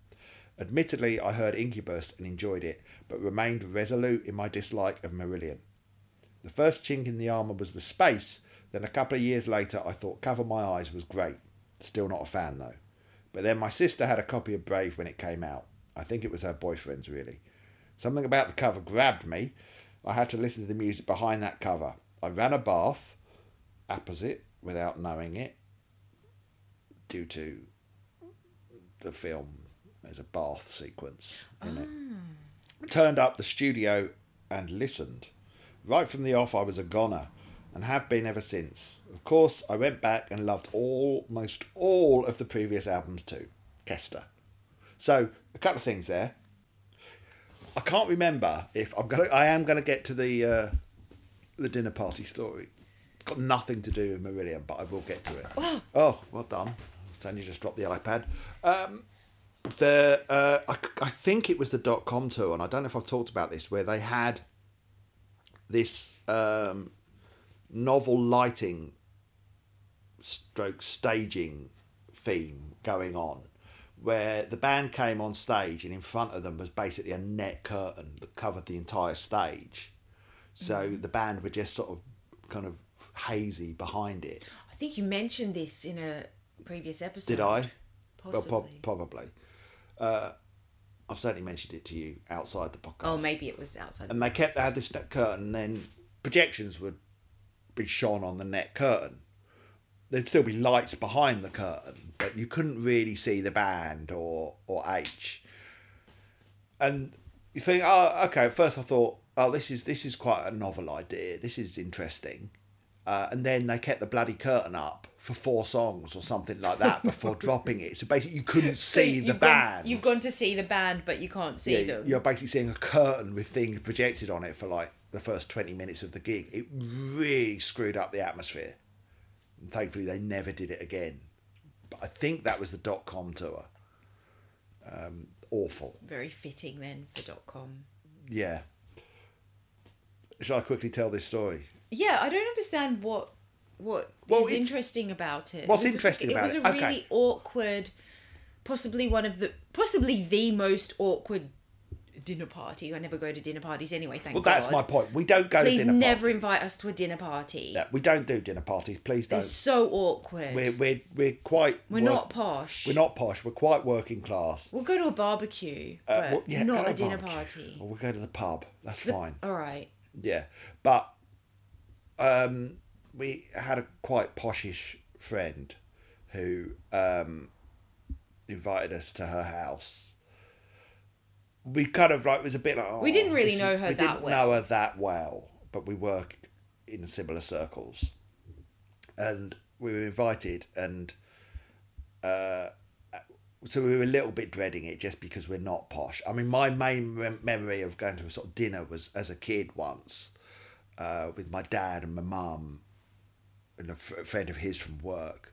Admittedly, I heard Incubus and enjoyed it, but remained resolute in my dislike of Marillion. The first chink in the armour was the space, then a couple of years later I thought Cover My Eyes was great. Still not a fan though. But then my sister had a copy of Brave when it came out. I think it was her boyfriend's really. Something about the cover grabbed me. I had to listen to the music behind that cover. I ran a bath, opposite, without knowing it, due to the film. There's a bath sequence in it. Ah. Turned up the studio and listened. Right from the off, I was a goner and have been ever since. Of course, I went back and loved almost all of the previous albums too. Kester. So, a couple of things there. I can't remember if I'm gonna. I am gonna get to the uh, the dinner party story. It's got nothing to do with Marillion, but I will get to it. oh, well done. Sandy just dropped the iPad. Um, the uh, I, I think it was the dot com tour, and I don't know if I've talked about this, where they had this um, novel lighting stroke staging theme going on where the band came on stage and in front of them was basically a net curtain that covered the entire stage. So the band were just sort of kind of hazy behind it. I think you mentioned this in a previous episode. did i? Possibly. well prob- probably. Uh, i've certainly mentioned it to you outside the podcast. Oh, maybe it was outside. the and they kept they had this net curtain and then projections would be shone on the net curtain there'd still be lights behind the curtain but you couldn't really see the band or or h and you think oh okay at first i thought oh this is this is quite a novel idea this is interesting uh, and then they kept the bloody curtain up for four songs or something like that before dropping it so basically you couldn't So see the gone- band you've gone to see the band, but you can't see yeah, them. you're basically seeing a curtain with things projected on it for like the first 20 minutes of the gig. It really screwed up the atmosphere. And thankfully, they never did it again. But I think that was the dot com tour. Um, awful. Very fitting then for dot com. Yeah. Shall I quickly tell this story? Yeah, I don't understand what what is Well, it's- interesting about it. what's It interesting about it? It was a Okay. really awkward, possibly one of the possibly the most awkward dinner party. I never go to dinner parties anyway. Thank Well, that's God. my point. We don't go Please to dinner never parties. invite us to a dinner party. Yeah, we don't do dinner parties. Please don't. It's so awkward. We're, We're, we're, quite. we're work- not posh. We're not posh. We're quite working class. We'll go to a barbecue, Uh, but well, yeah, not to a dinner barbecue. party. Or we'll go to the pub. That's The- fine. All right. Yeah, but um, we had a quite poshish friend who um, invited us to her house. We kind of like it was a bit like oh, We didn't really this know is- her we that didn't well. know her that well, but we work in similar circles, and we were invited, and uh, so we were a little bit dreading it just because we're not posh. I mean, my main rem- memory of going to a sort of dinner was as a kid once uh, with my dad and my mum and a f- friend of his from work.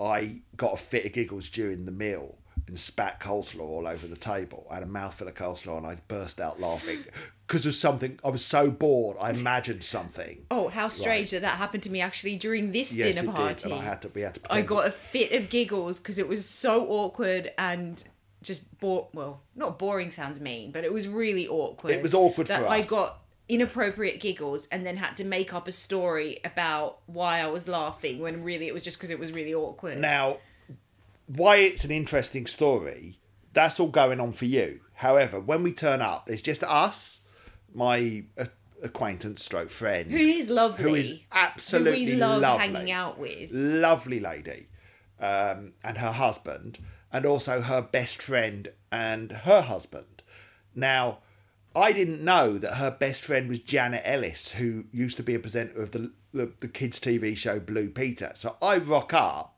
I got a fit of giggles during the meal and spat coleslaw all over the table. I had a mouthful of coleslaw and I burst out laughing because of something. I was so bored. I imagined something. Oh, how strange that that happened to me actually during this Yes, dinner it party. did, I had to. We had to. I got a fit of giggles because it was so awkward and just bore. Well, not boring sounds mean, but it was really awkward. It was awkward that I got inappropriate giggles and then had to make up a story about why I was laughing when really it was just because it was really awkward. Now, why it's an interesting story, that's all going on for you. However, when we turn up, there's just us, my acquaintance, stroke friend, who is lovely? who is absolutely who we love lovely. hanging out with. lovely lady, um, and her husband, and also her best friend and her husband. Now, I didn't know that her best friend was Janet Ellis, who used to be a presenter of the the, the kids' TV show Blue Peter. So I rock up,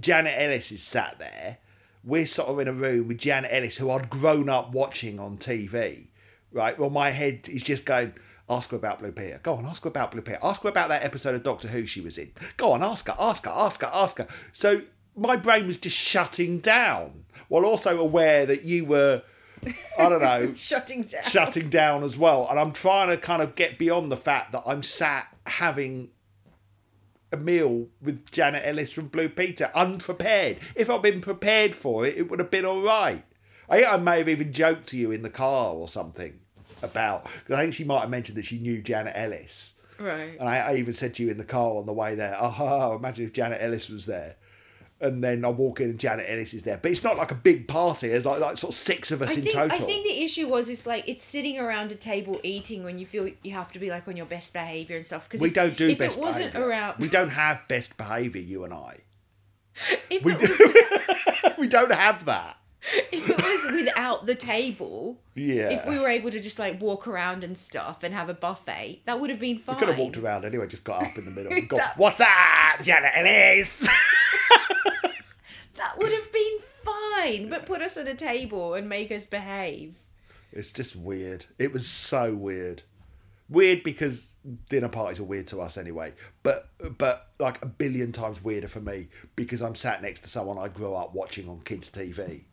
Janet Ellis is sat there. We're sort of in a room with Janet Ellis, who I'd grown up watching on TV. Right. Well, my head is just going. Ask her about Blue Peter. Go on, ask her about Blue Peter. Ask her about that episode of Doctor Who she was in. Go on, ask her, ask her, ask her, ask her. So my brain was just shutting down, while also aware that you were, I don't know, Shutting down. shutting down as well. And I'm trying to kind of get beyond the fact that I'm sat having a meal with Janet Ellis from Blue Peter, unprepared. If I'd been prepared for it, it would have been all right. I think I may have even joked to you in the car or something about, because I think she might have mentioned that she knew Janet Ellis. Right. And I, I even said to you in the car on the way there, oh, imagine if Janet Ellis was there. And then I walk in and Janet Ellis is there. But it's not like a big party. There's like, like sort of six of us I in think total. I think the issue was it's like it's sitting around a table eating when you feel you have to be like on your best behavior and stuff. Because we if, don't do if best it wasn't behaviour. around, We don't have best behaviour, you and I. if We, it do. we don't have that. if it was without the table, Yeah. if we were able to just like walk around and stuff and have a buffet, that would have been fine. We could have walked around anyway, just got up in the middle and gone, That- What's up, Janet Ellis? That would have been fine, but put us at a table and make us behave. It's just weird. It was so weird. Weird because dinner parties are weird to us anyway, but but like a billion times weirder for me because I'm sat next to someone I grew up watching on kids' TV.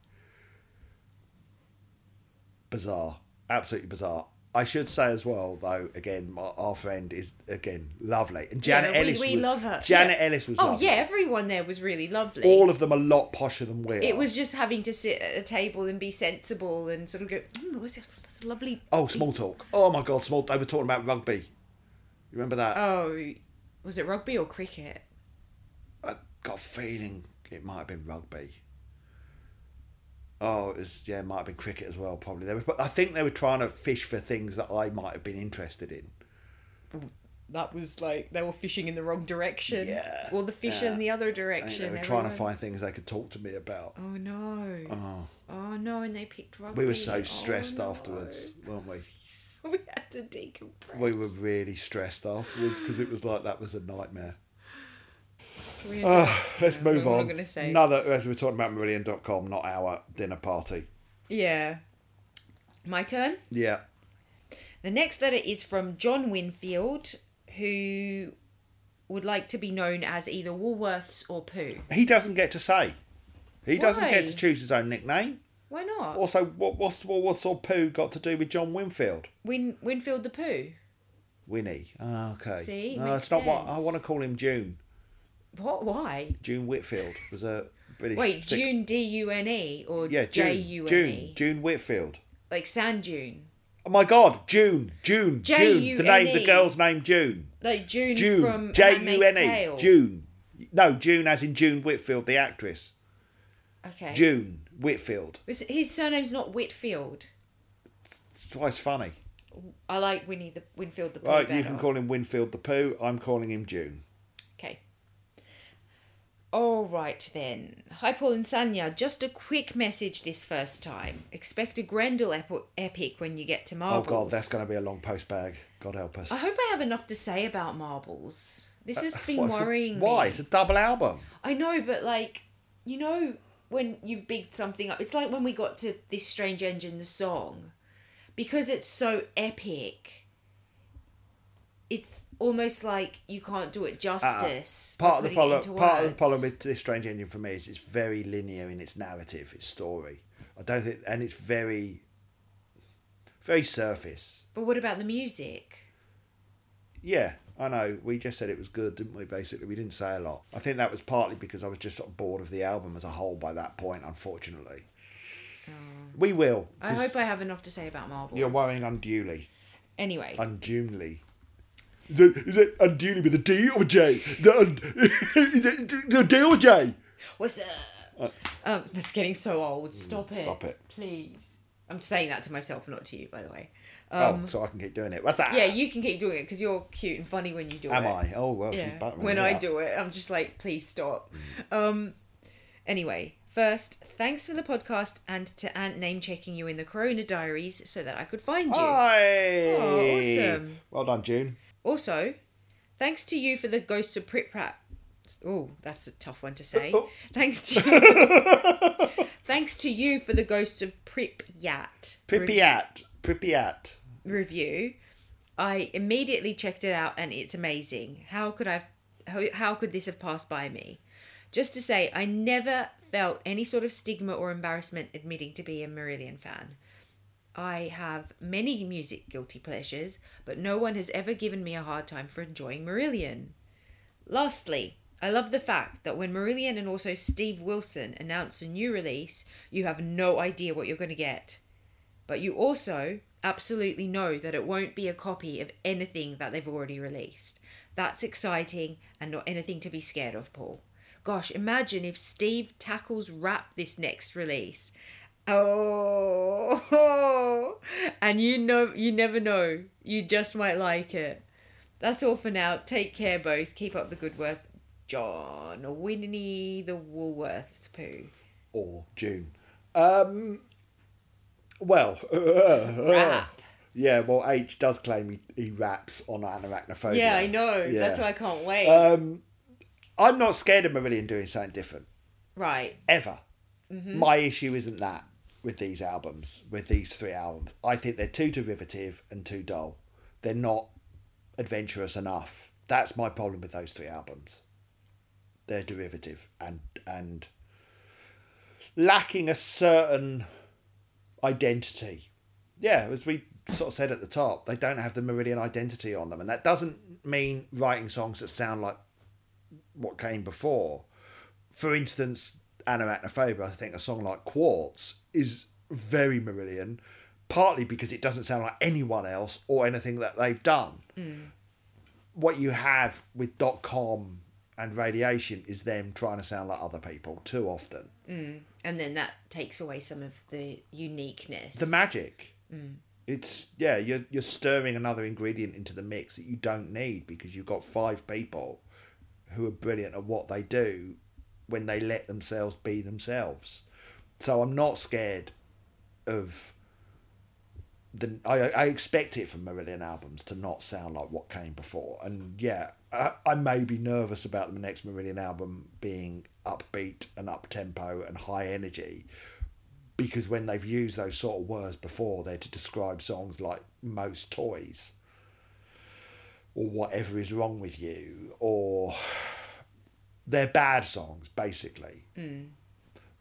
Bizarre, absolutely bizarre. I should say as well, though, again, my, our friend is again lovely, and Janet Yeah, we- Ellis. we was, love her. Janet Yeah. Ellis was. Oh lovely. yeah, everyone there was really lovely. all of them a lot posher than we are. it was just having to sit at a table and be sensible and sort of go, mm, what's this? That's lovely. Oh, small talk. Oh my god, small. Talk. They were talking about rugby. You remember that? Oh, was it rugby or cricket? I got a feeling it might have been rugby. Oh, it was yeah, it might have been cricket as well. Probably they were, but I think they were trying to fish for things that I might have been interested in. That was like they were fishing in the wrong direction. Yeah, Or the fish yeah. in the other direction. they were trying to find things they could talk to me about. Oh no. Oh, Oh no, and they picked rugby. we were so Oh, stressed no. afterwards, weren't we? We had to decompress. We were really stressed afterwards because it was like that was a nightmare. Uh, to- let's move what am I on. Another, as we are talking about Marillion.com, not our dinner party. Yeah. My turn. Yeah. The next letter is from John Winfield, who would like to be known as either Woolworths or Pooh. He doesn't get to say. He doesn't get to choose his own nickname. Why not? Also, what, what's what, what's all poo got to do with John Winfield? Win Winfield the Pooh. Winnie. Oh, okay. See, no, it's not what I want to call him. June. What? Why? June Whitfield was a British. Wait, sick- June D U N E or Yeah, June. J U N June. E? June Whitfield. Like Sand June. Oh my God, June, June, June. The name, the girl's name, June. Like June, June. from J U N E. June. No, June as in June Whitfield, the actress. Okay. June Whitfield. His- surname's not Whitfield. Why funny. I like Winnie the Winfield the Pooh Right, better. you can call him Winfield the Pooh. I'm calling him June. All right then. Hi, Paul and Sanya. Just a quick message this first time. Expect a Grendel ep- epic when you get to marbles. Oh. God, that's going to be a long post bag. God help us. I hope I have enough to say about marbles. This has been What's it- worrying Why? me. It's a double album. I know, but like, you know, when you've bigged something up, it's like when we got to this Strange Engine, the song, because it's so epic. It's almost like you can't do it justice. Uh, Part of the problem. Part of the problem with this Strange Engine for me is it's very linear in its narrative, its story. I don't think, and it's very, very surface. But what about the music? Yeah, I know. We just said it was good, didn't we? Basically, we didn't say a lot. I think that was partly because I was just sort of bored of the album as a whole by that point. Unfortunately, we will. I hope I have enough to say about Marble. you're worrying unduly. Anyway, Unduly. Is it, is it unduly with a D or a J? The, un, it the D or J? what's up? um, that's getting so old. Stop it. Uh, mm, stop it. please. I'm saying that to myself, not to you, by the way. oh, so I can keep doing it. What's that? Um, Yeah, you can keep doing it because you're cute and funny when you do Am it. Am I? Oh well, Yeah. she's back. When I do it, I'm just like, please stop. Um. Anyway, first, thanks for the podcast and to Ant name checking you in the Corona Diaries so that I could find you. Hi. Oh, awesome. Well done, June. Also, thanks to you for the Ghosts of prep Pripyat. Oh, that's a tough one to say. Oh. Thanks to thanks to you for the Ghosts of Pripyat re- Pripyat. Pripyat. review. I immediately checked it out and it's amazing. How could I how, how could this have passed by me? Just to say, I never felt any sort of stigma or embarrassment admitting to be a Marillion fan. I have many music guilty pleasures, but no one has ever given me a hard time for enjoying Marillion. Lastly, I love the fact that when Marillion and also Steve Wilson announce a new release, you have no idea what you're going to get. But you also absolutely know that it won't be a copy of anything that they've already released. That's exciting and not anything to be scared of, Paul. Gosh, imagine if Steve tackles rap this next release. Oh, and you know, you never know. You just might like it. That's all for now. Take care, both. Keep up the good work. John, Winnie the Woolworths poo. Or June. Um. Well. Rap. Yeah. Well, H does claim he, he raps on Anoraknophobia. Yeah, I know. Yeah. That's why I can't wait. Um. I'm not scared of Marillion doing something different right. ever. Mm-hmm. My issue isn't that. With these albums, with these three albums. I think they're too derivative and too dull. They're not adventurous enough. That's my problem with those three albums. They're derivative and and lacking a certain identity. Yeah, as we sort of said at the top, they don't have the Marillion identity on them, and that doesn't mean writing songs that sound like what came before. For instance, Anoraknophobia, I think a song like Quartz is very Marillion, partly because it doesn't sound like anyone else or anything that they've done. Hmm. What you have with dot com and radiation is them trying to sound like other people too often. Hmm. And then that takes away some of the uniqueness. The magic. Hmm. It's yeah, you're you're stirring another ingredient into the mix that you don't need because you've got five people who are brilliant at what they do when they let themselves be themselves. So I'm not scared of the I, I expect it from Marillion albums to not sound like what came before. And yeah, I, I may be nervous about the next Marillion album being upbeat and up tempo and high energy because when they've used those sort of words before, they're to describe songs like most toys or whatever is wrong with you or they're bad songs basically.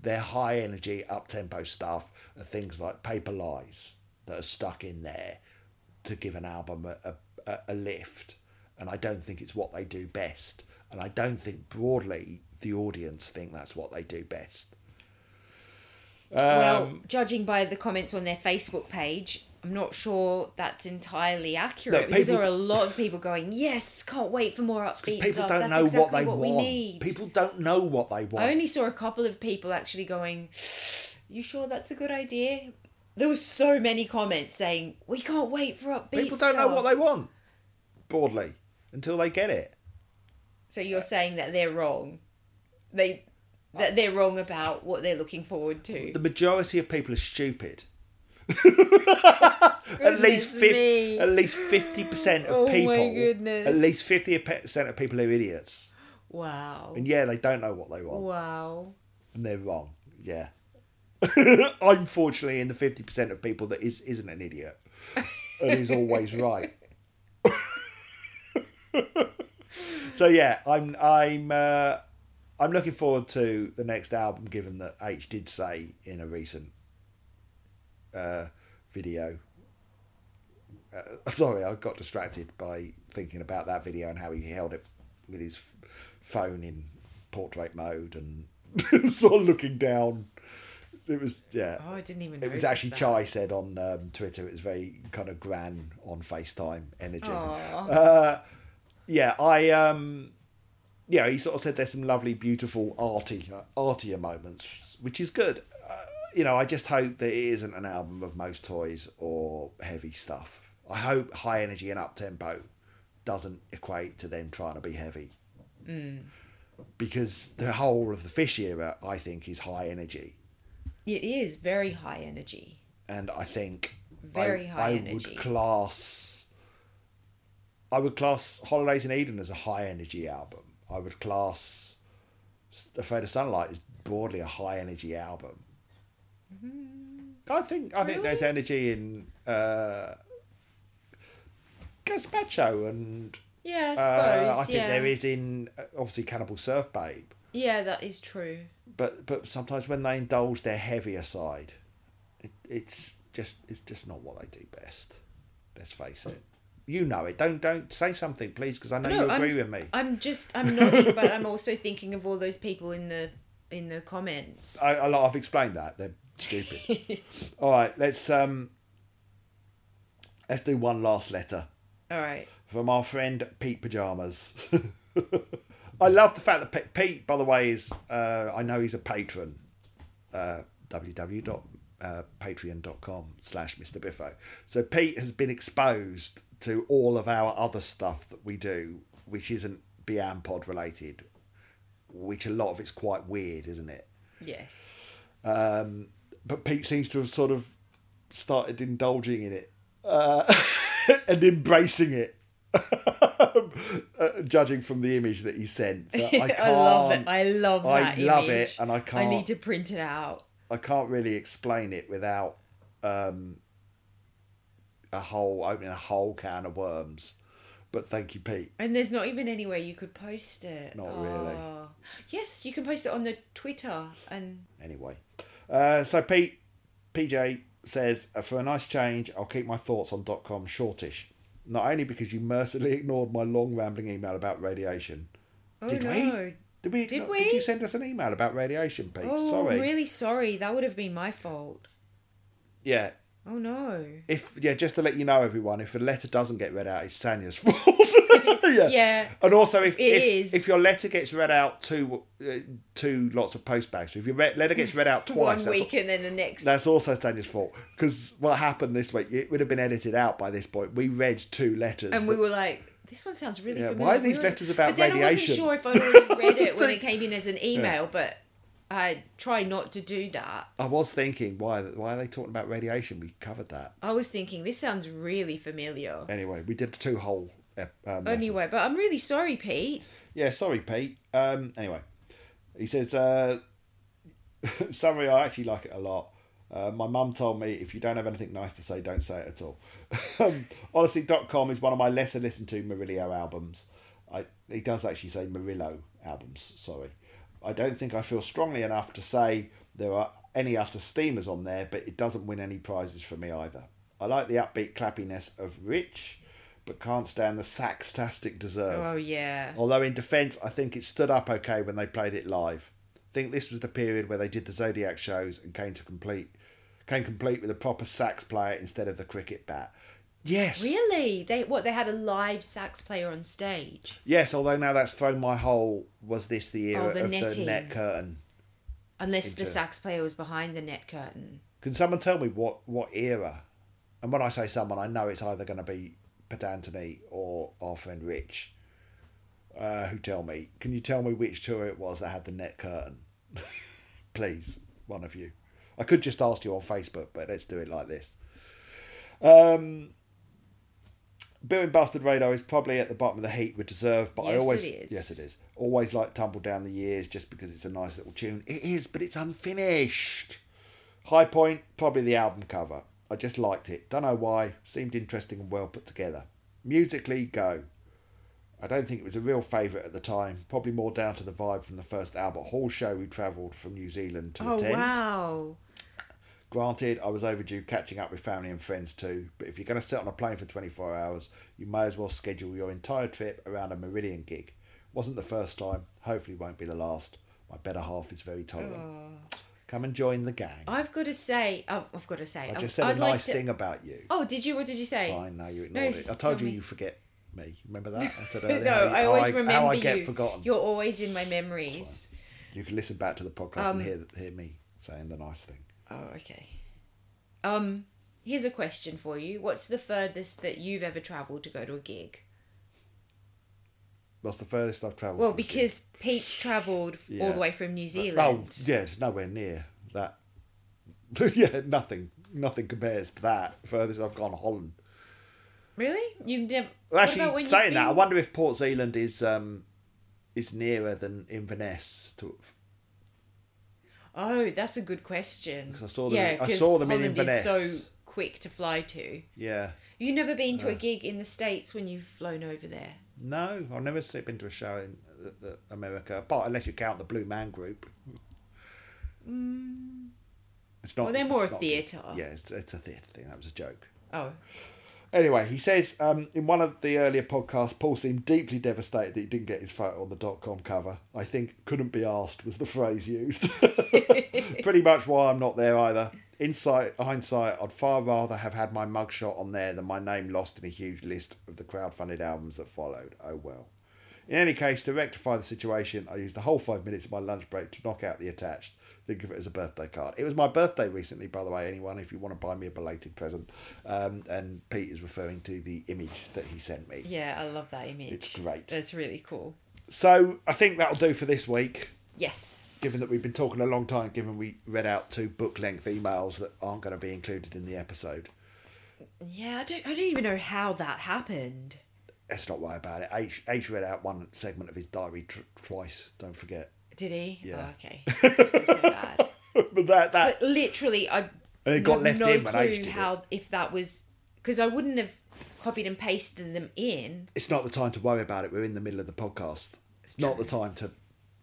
They're high energy, up tempo stuff are things like Paper Lies that are stuck in there to give an album a, a, a lift. And I don't think it's what they do best. And I don't think broadly the audience think that's what they do best. well, Um, judging by the comments on their Facebook page, I'm not sure that's entirely accurate No, because there are a lot of people going, "Yes, can't wait for more upbeat People stuff." don't that's know exactly what they we want. need. People don't know what they want. I only saw a couple of people actually going, "You sure that's a good idea?" There were so many comments saying, "We can't wait for upbeat People don't know what they want, broadly, until they get it. So you're saying that they're wrong. They that they're wrong about what they're looking forward to. The majority of people are stupid. at least Goodness fif- me. at least fifty percent of Oh my people. goodness. At least fifty percent of people are idiots, Wow. and yeah, they don't know what they want, Wow. and they're wrong. Yeah, I'm fortunately in the fifty percent of people that is isn't an idiot, and is always right. so yeah, I'm I'm uh, I'm looking forward to the next album, given that H did say in a recent uh, video. Uh, sorry, I got distracted by thinking about that video and how he held it with his phone in portrait mode and sort of looking down. It was yeah. Oh, I didn't even. It was actually that. Chai said on um, Twitter. It was very kind of gran on FaceTime energy. Uh, yeah, I um, yeah, he sort of said there's some lovely, beautiful, arty, uh, artier moments, which is good. You know, I just hope that it isn't an album of most toys or heavy stuff. I hope high energy and up tempo doesn't equate to them trying to be heavy. Mm. Because the whole of the Fish era, I think, is high energy It is very high energy. and I think Very I, high I energy. would class I would class Holidays in Eden as a high energy album. I would class Afraid of Sunlight as broadly a high energy album. I think I think there's. Energy in uh, Gazpacho and Yeah, I uh, suppose. I think yeah. there is in uh, obviously Cannibal Surf Babe. Yeah, that is true. but but sometimes when they indulge their heavier side, it, it's just it's just not what they do best. Let's face it. You know it. Don't don't say something, please, because I know you agree I'm, with me. I'm just I'm nodding, but I'm also thinking of all those people in the in the comments. I, I, I've explained that. They're stupid. All right, let's um, let's do one last letter all right. from our friend Pete Pajamas. I love the fact that Pe- Pete, by the way, is uh, I know he's a patron. Uh, www.patreon.com slash Mr. Biffo. So Pete has been exposed to all of our other stuff that we do, which isn't Biam Pod related, which a lot of it's quite weird, isn't it? Yes. Um, but Pete seems to have sort of started indulging in it uh, and embracing it. uh, judging from the image that he sent, I, can't, I love it. I love I love image. it, and I can't- I need to print it out. I can't really explain it without um, a whole opening a whole can of worms. But thank you, Pete. And there's not even anywhere you could post it. Not really. Oh. Yes, you can post it on the Twitter and Anyway, uh, so Pete PJ says uh, for a nice change, I'll keep my thoughts on dot .com shortish. Not only because you mercilessly ignored my long rambling email about radiation. oh Did no. we? Did we? Did not- we? Did you send us an email about radiation, Pete? Oh, Sorry. I'm really sorry. That would have been my fault. Yeah. Oh no. If yeah, just to let you know, everyone, if a letter doesn't get read out, it's Sanya's fault. yeah. Yeah. And also, if It if, is. if your letter gets read out two uh, two lots of postbags, so if your re- letter gets read out twice, One week and then the next. that's also Sanya's fault. Because what happened this week, it would have been edited out by this point. We read two letters. and we were like, this one sounds really Yeah, familiar. why are these letters about but then radiation? I wasn't sure if I'd already read it when it came in as an email, but I try not to do that. I was thinking, why why are they talking about radiation? We covered that. I was thinking, this sounds really familiar. Anyway, we did two whole. ep- Um, letters. Anyway, but I'm really sorry, Pete. Yeah, sorry, Pete. Um, anyway, he says, uh, summary, I actually like it a lot. Uh, my mum told me if you don't have anything nice to say, don't say it at all. um, Honestly.com is one of my lesser listened to Murillo albums. I, he does actually say Murillo albums, sorry. I don't think I feel strongly enough to say there are any utter steamers on there, but it doesn't win any prizes for me either. I like the upbeat clappiness of Rich, but can't stand the saxtastic deserve. Oh, yeah. Although in defence, I think it stood up okay when they played it live. I think this was the period where they did the Zodiac shows and came to complete came complete with a proper sax player instead of the cricket bat. Yes. Really? They what? They had a live sax player on stage, Yes, although now that's thrown my whole was this the era Oh, the of the net curtain. unless the sax player was behind the net curtain. Can someone tell me what what era? And when I say someone, I know it's either going to be Pedantony or our friend Rich. Uh, who tell me? Can you tell me which tour it was that had the net curtain? Please, one of you. I could just ask you on Facebook, but let's do it like this. Um, Built in Bastard Radar is probably at the bottom of the heap with Deserve, but I always it is. yes it is always like Tumble Down the Years just because it's a nice little tune. It is, but it's unfinished. High point, probably the album cover. I just liked it. Don't know why. Seemed interesting and well put together. Musically, go. I don't think it was a real favourite at the time. Probably more down to the vibe from the first Albert Hall show we travelled from New Zealand to Oh attend. wow! Granted, I was overdue catching up with family and friends too, but if you're going to sit on a plane for 24 hours, you may as well schedule your entire trip around a Marillion gig. Wasn't the first time, hopefully won't be the last. My better half is very tolerant. Come and join the gang. I've got to say, oh, I've got to say, I just said I'd a like nice to- thing about you. Oh, did you? What did you say? Fine, now you ignored it. I told you me. you forget me. Remember that? I said earlier no, how, I always I, remember how I you. get forgotten. You're always in my memories. You can listen back to the podcast Um, and hear, hear me saying the nice thing. Oh, okay. Um, here's a question for you. What's the furthest that you've ever travelled to go to a gig? What's the furthest I've travelled? Well, for a gig? because Pete's travelled f- all the way from New Zealand. Oh, yeah, it's nowhere near that. yeah, nothing. Nothing compares to that. Furthest I've gone, Holland. Really? You've never. Well, actually, saying that, I wonder if Port Zélande is um, is nearer than Inverness. To, Oh, that's a good question. 'Cause I saw them- Yeah, I 'cause saw them in Holland is so quick to fly to. yeah. You've never been to a gig in the States when you've flown over there? No, I've never slipped into a show in the, the America, but unless you count the Blue Man Group. It's not. Mm. Well, they're more a theatre. Yeah, it's, it's a theatre thing. That was a joke. Oh. Anyway, he says um, in one of the earlier podcasts, Paul seemed deeply devastated that he didn't get his photo on the dot com cover. I think couldn't be asked was the phrase used. Pretty much why I'm not there either. Insight, hindsight, I'd far rather have had my mugshot on there than my name lost in a huge list of the crowd-funded albums that followed. Oh well. In any case, to rectify the situation, I used the whole five minutes of my lunch break to knock out the attached. Think of it as a birthday card. It was my birthday recently, by the way. Anyone, if you want to buy me a belated present, um, and Pete is referring to the image that he sent me. Yeah, I love that image. It's great. That's really cool. So I think that'll do for this week. Yes. Given that we've been talking a long time, given we read out two book length emails that aren't going to be included in the episode. Yeah, I don't. I don't even know how that happened. Let's not worry about it. H, H read out one segment of his diary tr- twice. Don't forget. Did he? Yeah. Oh, okay. So bad. but that that But literally, I And it got left no in when I clue used to do how if that was because I wouldn't have copied and pasted them in. it's not the time to worry about it. We're in the middle of the podcast. It's not the time to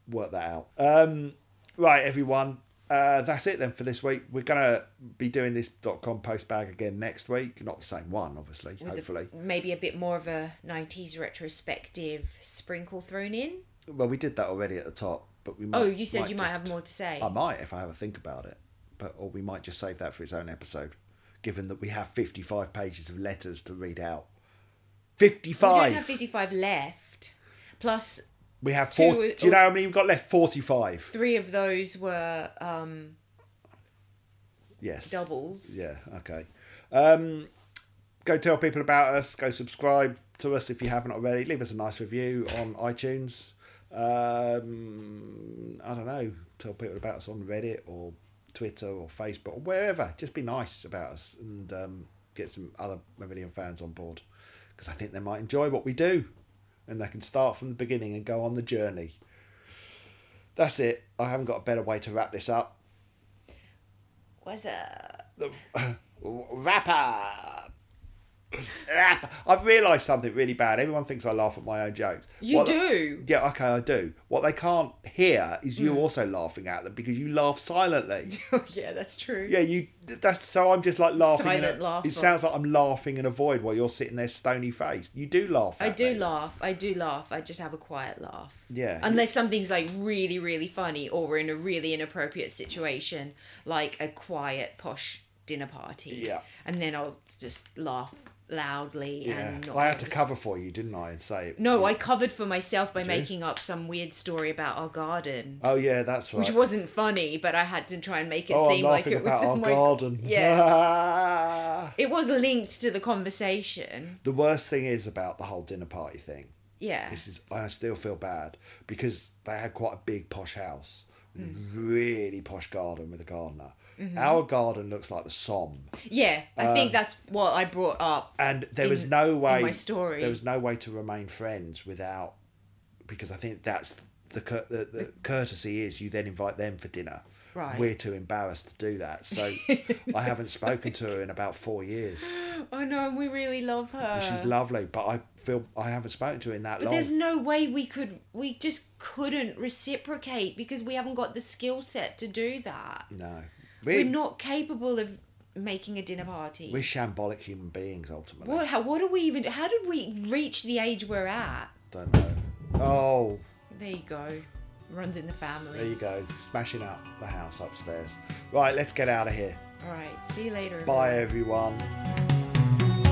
work that out. Um, right, everyone. Uh, that's it then for this week. We're gonna be doing this dot .com post bag again next week. Not the same one, obviously. with a- hopefully. maybe a bit more of a '90s retrospective sprinkle thrown in. Well, we did that already at the top, but we. Might, Oh, you said you might just- have more to say. I might if I have a think about it, but or we might just save that for its own episode, given that we have fifty-five pages of letters to read out. we Fifty-five. don't have 55 left. Plus, We have Two- four. Do you know I mean, we've got left? Forty-five. three of those were um, Yes. doubles. Yeah. Okay. Um, go tell people about us. Go subscribe to us if you haven't already. Leave us a nice review on iTunes. Um, I don't know. Tell people about us on Reddit or Twitter or Facebook or wherever. Just be nice about us and um, get some other Marillion fans on board because I think they might enjoy what we do and they can start from the beginning and go on the journey. That's it. I haven't got a better way to wrap this up. Was a the wrap up. Wrap. Ah, I've realised something really bad. Everyone thinks I laugh at my own jokes. You What- do. Yeah, okay, I do. What they can't hear is you hmm. also laughing at them because you laugh silently. Oh yeah, that's true. Yeah, you. That's so. I'm just like laughing. Silent a- laugh. It sounds like I'm laughing in a void while you're sitting there stony faced. You do laugh. I do me. laugh. I do laugh. I just have a quiet laugh. Yeah. Unless something's like really, really funny or we're in a really inappropriate situation, like a quiet, posh dinner party. Yeah. And then I'll just laugh loudly Yeah, and I had to cover for you, didn't I, and say. No, I covered for myself by you? making up some weird story about our garden. Oh yeah, that's right. Which wasn't funny, but I had to try and make it oh, seem like it was our my- garden. Yeah. It was linked to the conversation. the worst thing is about the whole dinner party thing. Yeah. This is I still feel bad because they had quite a big posh house with Mm. a really posh garden with a gardener. Our garden looks like the Somme, Yeah, I Um, think that's what I brought up. and there was In- no in way my story. there was no way to remain friends without because I think that's the the, the courtesy is you then invite them for dinner. Right. We're too embarrassed to do that, so I haven't spoken to her in about four years. I know, and we really love her. She's lovely, but I feel I haven't spoken to her in that long. But long. there's no way we could. We just couldn't reciprocate because we haven't got the skill set to do that. No, We're we're, not capable of making a dinner party. we're shambolic human beings ultimately. what? How? What do we even? How did we reach the age we're at? Don't know. Oh, There you go. Runs in the family. there you go, smashing up the house upstairs. Right, let's get out of here. All right. See you later. Bye, everyone. everyone.